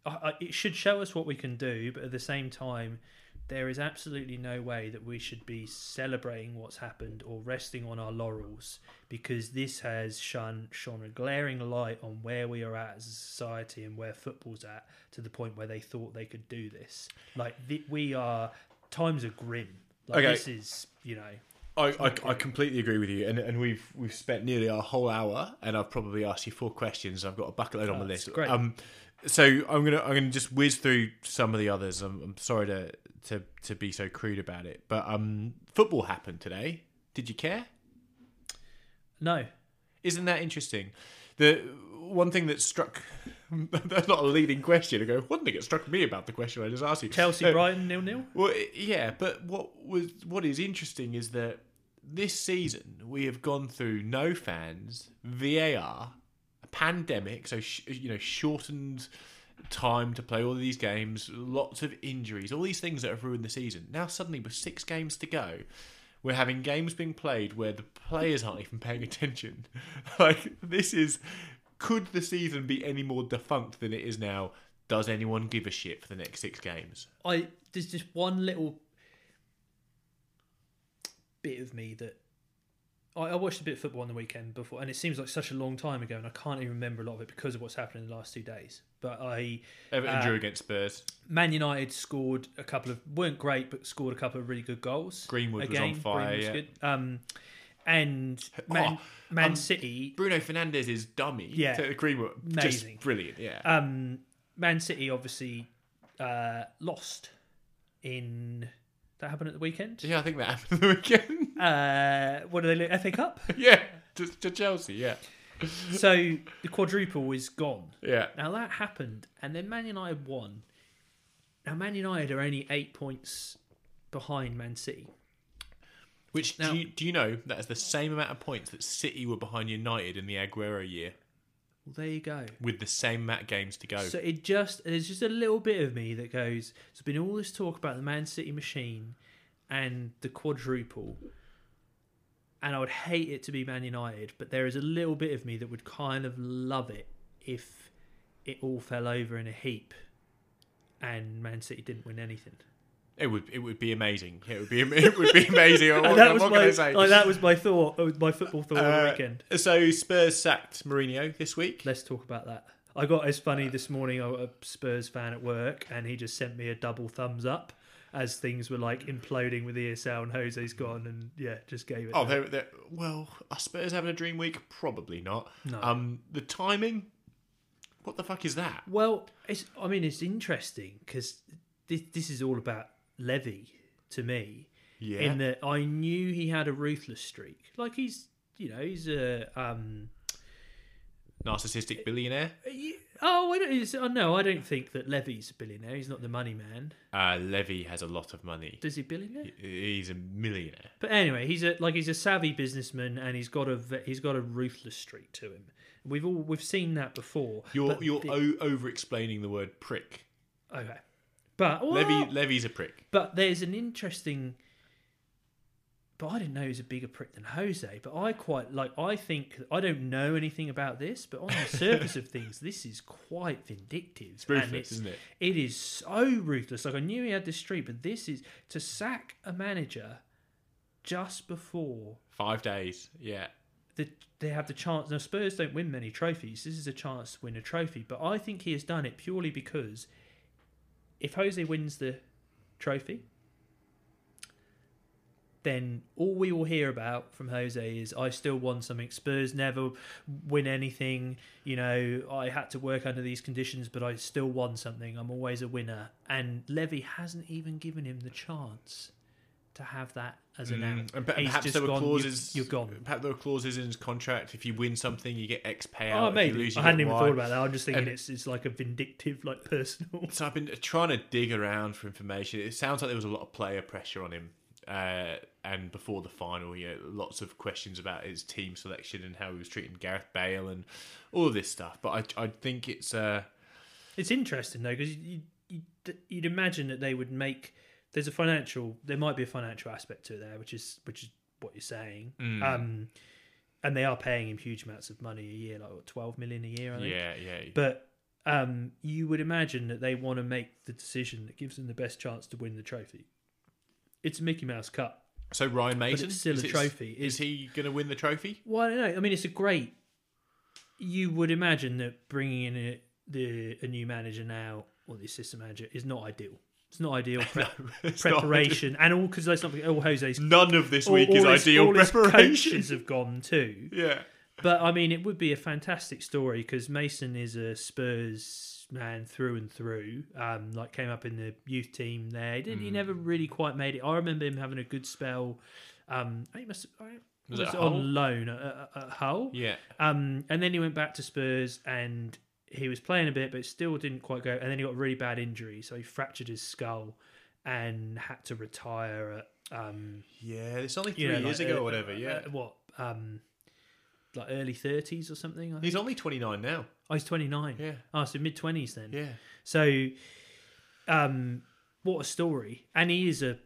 [SPEAKER 3] I, I, it should show us what we can do, but at the same time, there is absolutely no way that we should be celebrating what's happened or resting on our laurels because this has shone shone a glaring light on where we are at as a society and where football's at to the point where they thought they could do this. Like th- we are, times are grim. Like
[SPEAKER 2] Okay.
[SPEAKER 3] this is you know
[SPEAKER 2] I, I, I completely agree with you, and and we've we've spent nearly our whole hour, and I've probably asked you four questions. I've got a bucket load on
[SPEAKER 3] Oh,
[SPEAKER 2] the
[SPEAKER 3] that's
[SPEAKER 2] list.
[SPEAKER 3] great.
[SPEAKER 2] Um, so I'm gonna I'm gonna just whiz through some of the others. I'm, I'm sorry to, to to be so crude about it, but um, football happened today. Did you care?
[SPEAKER 3] no.
[SPEAKER 2] Isn't that interesting? The one thing that struck (laughs) that's not a leading question. I go one thing that struck me about the question I just asked you.
[SPEAKER 3] Chelsea
[SPEAKER 2] Uh,
[SPEAKER 3] Brighton nil nil.
[SPEAKER 2] well, yeah, but what was what is interesting is that this season we have gone through no fans, VAR, pandemic, so sh- you know shortened time to play all of these games, lots of injuries, all these things that have ruined the season. Now suddenly with six games to go, we're having games being played where the players aren't even paying attention. (laughs) like this is could the season be any more defunct than it is now? Does anyone give a shit for the next six games?
[SPEAKER 3] I there's just one little bit of me that I, I watched a bit of football on the weekend before, and it seems like such a long time ago, and I can't even remember a lot of it because of what's happened in the last two days. But I
[SPEAKER 2] Everton
[SPEAKER 3] Uh,
[SPEAKER 2] drew against Spurs.
[SPEAKER 3] Man United scored a couple of weren't great, but scored a couple of really good goals.
[SPEAKER 2] Greenwood was on fire, yeah.
[SPEAKER 3] good. Um, and Man,
[SPEAKER 2] Oh,
[SPEAKER 3] Man
[SPEAKER 2] um,
[SPEAKER 3] City,
[SPEAKER 2] Bruno Fernandes is dummy.
[SPEAKER 3] Yeah.
[SPEAKER 2] to Greenwood,
[SPEAKER 3] Amazing.
[SPEAKER 2] just brilliant. Yeah,
[SPEAKER 3] um, Man City obviously uh, lost in that happened at the weekend.
[SPEAKER 2] yeah. I think that happened the weekend. (laughs)
[SPEAKER 3] Uh, what do they look? FA Cup. (laughs)
[SPEAKER 2] yeah, to, to Chelsea. Yeah,
[SPEAKER 3] so the quadruple is gone.
[SPEAKER 2] yeah.
[SPEAKER 3] Now that happened, and then Man United won. Now Man United are only eight points behind Man City.
[SPEAKER 2] Which
[SPEAKER 3] Now-
[SPEAKER 2] do, you, do you know that is the same amount of points that City were behind United in the Aguero year,
[SPEAKER 3] Well, there you go.
[SPEAKER 2] with the same of games to go.
[SPEAKER 3] So it just there's just a little bit of me that goes. There's been all this talk about the Man City machine and the quadruple, and I would hate it to be Man United, but there is a little bit of me that would kind of love it if it all fell over in a heap and Man City didn't win anything.
[SPEAKER 2] It would it would be amazing. It would be (laughs) it would be amazing. Not-
[SPEAKER 3] that was my
[SPEAKER 2] say.
[SPEAKER 3] like, that was my thought, uh, my football thought on the
[SPEAKER 2] Uh,
[SPEAKER 3] weekend.
[SPEAKER 2] So Spurs sacked Mourinho this week.
[SPEAKER 3] Let's talk about that. I got as funny this morning. I got a Spurs fan at work, and he just sent me a double thumbs up as things were like imploding with ESL and Jose's gone, and yeah, just gave it.
[SPEAKER 2] Oh, they're, they're, well, are Spurs having a dream week? Probably not.
[SPEAKER 3] No.
[SPEAKER 2] Um, the timing. What the fuck is that?
[SPEAKER 3] well, it's. I mean, it's interesting because this, this is all about Levy to me.
[SPEAKER 2] Yeah.
[SPEAKER 3] In that I knew he had a ruthless streak. Like he's, you know, he's a. um
[SPEAKER 2] Narcissistic billionaire.
[SPEAKER 3] Oh, I don't. oh, no, I don't think that Levy's a billionaire. He's not the money man.
[SPEAKER 2] Uh, Levy has a lot of money.
[SPEAKER 3] Does he billionaire?
[SPEAKER 2] He's a millionaire.
[SPEAKER 3] But anyway, he's a like he's a savvy businessman, and he's got a he's got a ruthless streak to him. We've all we've seen that before.
[SPEAKER 2] You're you're
[SPEAKER 3] the-
[SPEAKER 2] o- over explaining the word prick.
[SPEAKER 3] okay, but
[SPEAKER 2] Levy Levy's a prick.
[SPEAKER 3] But there's an interesting. But I didn't know he was a bigger prick than Jose. But I quite like. I think I don't know anything about this, but on the (laughs) surface of things, this is quite vindictive.
[SPEAKER 2] It's ruthless,
[SPEAKER 3] it's,
[SPEAKER 2] isn't it?
[SPEAKER 3] It is so ruthless. Like I knew he had this streak, but this is to sack a manager just before
[SPEAKER 2] Five days. Yeah.
[SPEAKER 3] the, they have the chance. Now Spurs don't win many trophies. This is a chance to win a trophy, but I think he has done it purely because if Jose wins the trophy, then all we will hear about from Jose is I still won something. Spurs never win anything. You know, I had to work under these conditions, but I still won something. I'm always a winner. And Levy hasn't even given him the chance to have that as an out.
[SPEAKER 2] Mm, and pe-
[SPEAKER 3] He's
[SPEAKER 2] perhaps
[SPEAKER 3] just
[SPEAKER 2] there were
[SPEAKER 3] gone, "You-
[SPEAKER 2] clauses.
[SPEAKER 3] You're gone.
[SPEAKER 2] Perhaps there were clauses in his contract. If you win something, you get X payout.
[SPEAKER 3] Oh,
[SPEAKER 2] If you lose, you
[SPEAKER 3] I hadn't even
[SPEAKER 2] Y.
[SPEAKER 3] thought about that. I'm just thinking
[SPEAKER 2] And-
[SPEAKER 3] it's it's like a vindictive, like personal.
[SPEAKER 2] So I've been trying to dig around for information. It sounds like there was a lot of player pressure on him. Uh, and before the final, you know, lots of questions about his team selection and how he was treating Gareth Bale and all of this stuff. But I, I think it's uh,
[SPEAKER 3] It's interesting though because you, you, you'd imagine that they would make. There's a financial. There might be a financial aspect to it there, which is which is what you're saying.
[SPEAKER 2] Mm.
[SPEAKER 3] Um, and they are paying him huge amounts of money a year, like what, 12 million a year, I think.
[SPEAKER 2] yeah, yeah.
[SPEAKER 3] But um, you would imagine that they want to make the decision that gives them the best chance to win the trophy. It's a Mickey Mouse Cup.
[SPEAKER 2] so Ryan Mason,
[SPEAKER 3] it's still
[SPEAKER 2] is
[SPEAKER 3] a
[SPEAKER 2] it-
[SPEAKER 3] trophy.
[SPEAKER 2] Is
[SPEAKER 3] Is-
[SPEAKER 2] he going to win the trophy?
[SPEAKER 3] Well, I don't know. I mean, it's a great. You would imagine that bringing in a, the a new manager now or the assistant manager is not ideal. It's not ideal (laughs) pre- (laughs)
[SPEAKER 2] It's not-
[SPEAKER 3] preparation, and all because there's something. All Jose's
[SPEAKER 2] None of this
[SPEAKER 3] all,
[SPEAKER 2] week is
[SPEAKER 3] all his-
[SPEAKER 2] ideal
[SPEAKER 3] all his
[SPEAKER 2] preparation.
[SPEAKER 3] coaches have gone too.
[SPEAKER 2] Yeah.
[SPEAKER 3] But I mean, it would be a fantastic story because Mason is a Spurs man through and through. Um, like came up in the youth team there. He didn't. He never
[SPEAKER 2] Hmm.
[SPEAKER 3] really quite made it. I remember him having a good spell. Um, he must. I
[SPEAKER 2] Was
[SPEAKER 3] was, on
[SPEAKER 2] Hull?
[SPEAKER 3] loan at, at, at Hull.
[SPEAKER 2] Yeah.
[SPEAKER 3] Um, and then he went back to Spurs and he was playing a bit, but still didn't quite go. And then he got a really bad injury, so he fractured his skull and had to retire at um,
[SPEAKER 2] Yeah, it's only three
[SPEAKER 3] you know,
[SPEAKER 2] years
[SPEAKER 3] like,
[SPEAKER 2] ago
[SPEAKER 3] uh,
[SPEAKER 2] or whatever.
[SPEAKER 3] uh,
[SPEAKER 2] Yeah.
[SPEAKER 3] uh, what um, like early thirties or something. I think.
[SPEAKER 2] He's only 29 now.
[SPEAKER 3] Oh, he's twenty nine.
[SPEAKER 2] Yeah.
[SPEAKER 3] Oh, so mid twenties then.
[SPEAKER 2] Yeah.
[SPEAKER 3] So, um, what a story! And he is a,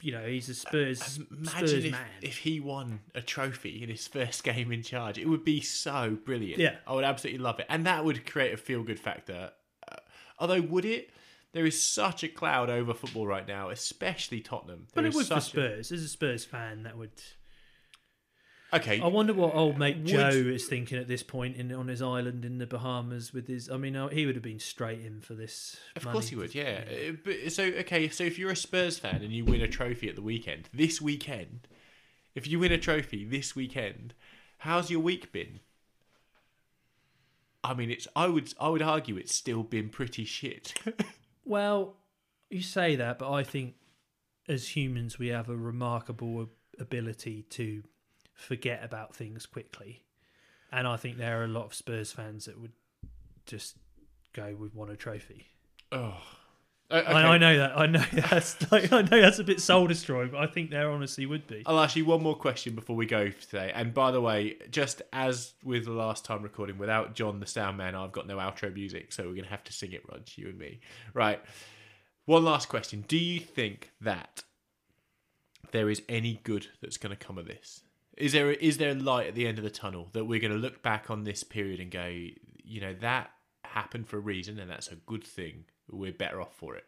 [SPEAKER 3] you know, he's a Spurs Spurs
[SPEAKER 2] if,
[SPEAKER 3] man.
[SPEAKER 2] if he won a trophy in his first (laughs) game in charge. It would be so brilliant.
[SPEAKER 3] Yeah.
[SPEAKER 2] I would absolutely love it. And that would create a feel good factor. Uh, although, would it? There is such a cloud over football right now, especially Tottenham.
[SPEAKER 3] but
[SPEAKER 2] There
[SPEAKER 3] it
[SPEAKER 2] is
[SPEAKER 3] would for
[SPEAKER 2] such a-
[SPEAKER 3] Spurs. As a Spurs fan, that would.
[SPEAKER 2] Okay.
[SPEAKER 3] I wonder what old mate
[SPEAKER 2] Would-
[SPEAKER 3] Joe is thinking at this point in on his island in the Bahamas with his. I mean, uh, he would have been straight in for this.
[SPEAKER 2] Of
[SPEAKER 3] money.
[SPEAKER 2] course he would, yeah. Uh, But so okay, so if you're a Spurs fan and you win a trophy at the weekend, this weekend, if you win a trophy this weekend, how's your week been? I mean, it's I would I would argue it's still been pretty shit. (laughs)
[SPEAKER 3] Well, you say that, but I think as humans we have a remarkable ability to forget about things quickly, and I think there are a lot of Spurs fans that would just go, "We've won a trophy."
[SPEAKER 2] oh, okay.
[SPEAKER 3] I, I know that. I know (laughs) that's like I know that's a bit soul destroying, but I think there honestly would be.
[SPEAKER 2] I'll ask you one more question before we go today. And by the way, just as with the last time recording, without John the sound man, I've got no outro music, so we're gonna have to sing it, Rog, you and me. Right. One last question. Do you think that there is any good that's gonna come of this? Is there is there a light at the end of the tunnel that we're gonna look back on this period and go, you know, that happened for a reason and that's a good thing. We're better off for it.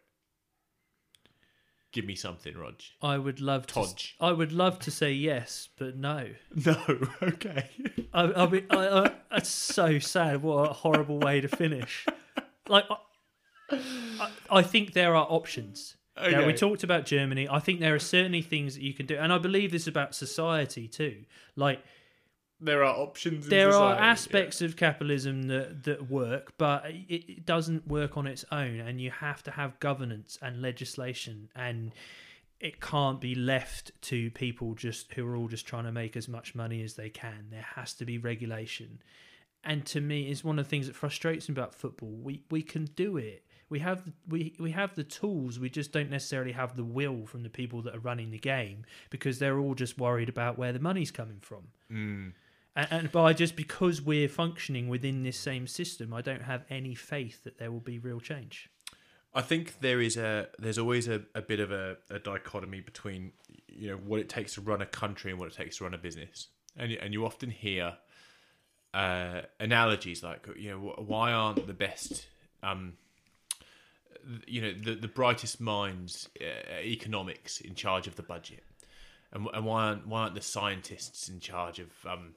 [SPEAKER 2] Give me something, Rog.
[SPEAKER 3] I would love to.
[SPEAKER 2] Todge.
[SPEAKER 3] I would love to say yes, but no. (laughs)
[SPEAKER 2] No, okay.
[SPEAKER 3] I, I mean, I, I, that's so sad. What a horrible way to finish. Like, I, I, I think there are options. Now, we talked about Germany. I think there are certainly things that you can do, and I believe this about society too. Like,
[SPEAKER 2] there are options.
[SPEAKER 3] There are
[SPEAKER 2] society,
[SPEAKER 3] aspects of capitalism that that work, but it, it doesn't work on its own, and you have to have governance and legislation, and it can't be left to people just who are all just trying to make as much money as they can. There has to be regulation, and to me, it's one of the things that frustrates me about football. We we can do it. We have we we have the tools. We just don't necessarily have the will from the people that are running the game because they're all just worried about where the money's coming from.
[SPEAKER 2] Mm.
[SPEAKER 3] And, and by just because we're functioning within this same system, I don't have any faith that there will be real change.
[SPEAKER 2] I think there is a there's always a, a bit of a, a dichotomy between you know what it takes to run a country and what it takes to run a business, and you- and you often hear uh, analogies like you know why aren't the best um, you know the the brightest minds uh, economics in charge of the budget, and, and why aren't why aren't the scientists in charge of um,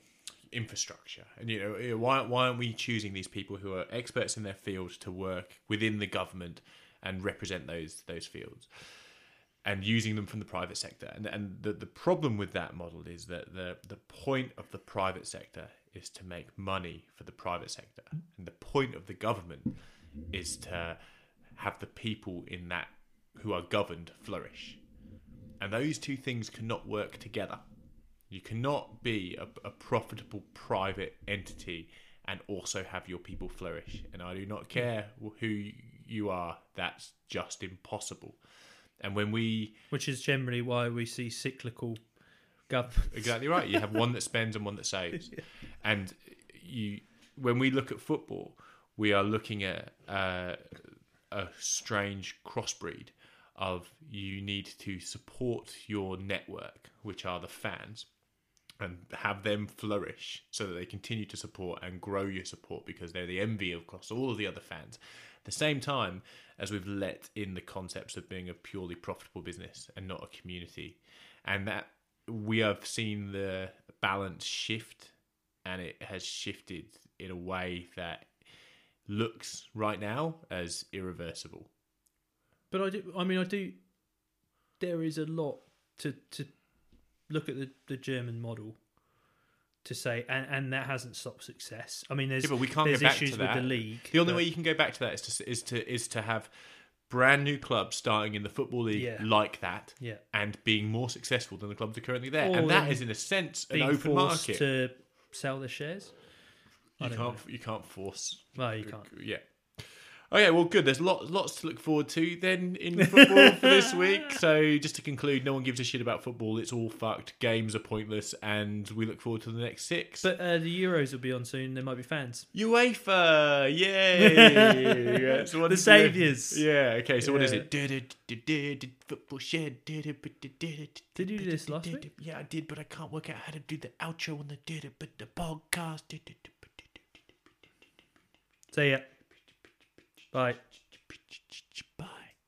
[SPEAKER 2] infrastructure? And you know why why aren't we choosing these people who are experts in their field to work within the government and represent those those fields? and using them from the private sector. And and the, the problem with that model is that the the point of the private sector is to make money for the private sector, and the point of the government is to have the people in that who are governed flourish. And those two things cannot work together. You cannot be a, a profitable private entity and also have your people flourish. And I do not care who you are, that's just impossible. And when we
[SPEAKER 3] Which is generally why we see cyclical governments.
[SPEAKER 2] exactly right, you have one that spends and one that saves. (laughs) And you, when we look at football, we are looking at uh, a strange crossbreed of you need to support your network, which are the fans, and have them flourish so that they continue to support and grow your support because they're the envy of across all of the other fans. At the same time as we've let in the concepts of being a purely profitable business and not a community, and that we have seen the balance shift, and it has shifted in a way that looks right now as irreversible.
[SPEAKER 3] But I do. I mean, I do. There is a lot to to look at the, the German model to say, and, and that hasn't stopped success. I mean, there's
[SPEAKER 2] Yeah, but we can't
[SPEAKER 3] there's
[SPEAKER 2] go back
[SPEAKER 3] issues
[SPEAKER 2] to
[SPEAKER 3] with
[SPEAKER 2] that.
[SPEAKER 3] the league.
[SPEAKER 2] The only
[SPEAKER 3] but-
[SPEAKER 2] way you can go back to that is to is to is to have brand new clubs starting in the football league
[SPEAKER 3] Yeah.
[SPEAKER 2] like that,
[SPEAKER 3] Yeah.
[SPEAKER 2] and being more successful than the clubs are currently there,
[SPEAKER 3] Or
[SPEAKER 2] and that is in a sense an open market.
[SPEAKER 3] to sell their shares. I
[SPEAKER 2] you can't you can't force.
[SPEAKER 3] No, you can't.
[SPEAKER 2] Yeah. Okay, well, good. There's lots lots to look forward to then in football for this week. (laughs) So just to conclude, no one gives a shit about football. It's all fucked. Games are pointless, and we look forward to the next six.
[SPEAKER 3] But uh, the Euros will be on soon. There might be fans.
[SPEAKER 2] UEFA, yay! (laughs) yeah, so what
[SPEAKER 3] The saviours.
[SPEAKER 2] Yeah. Okay. So what is
[SPEAKER 3] Yeah.
[SPEAKER 2] it? Football shed.
[SPEAKER 3] Did you do this last week?
[SPEAKER 2] Yeah, I did, but I can't work out how to do the outro on the podcast.
[SPEAKER 3] See ya.
[SPEAKER 2] Bye.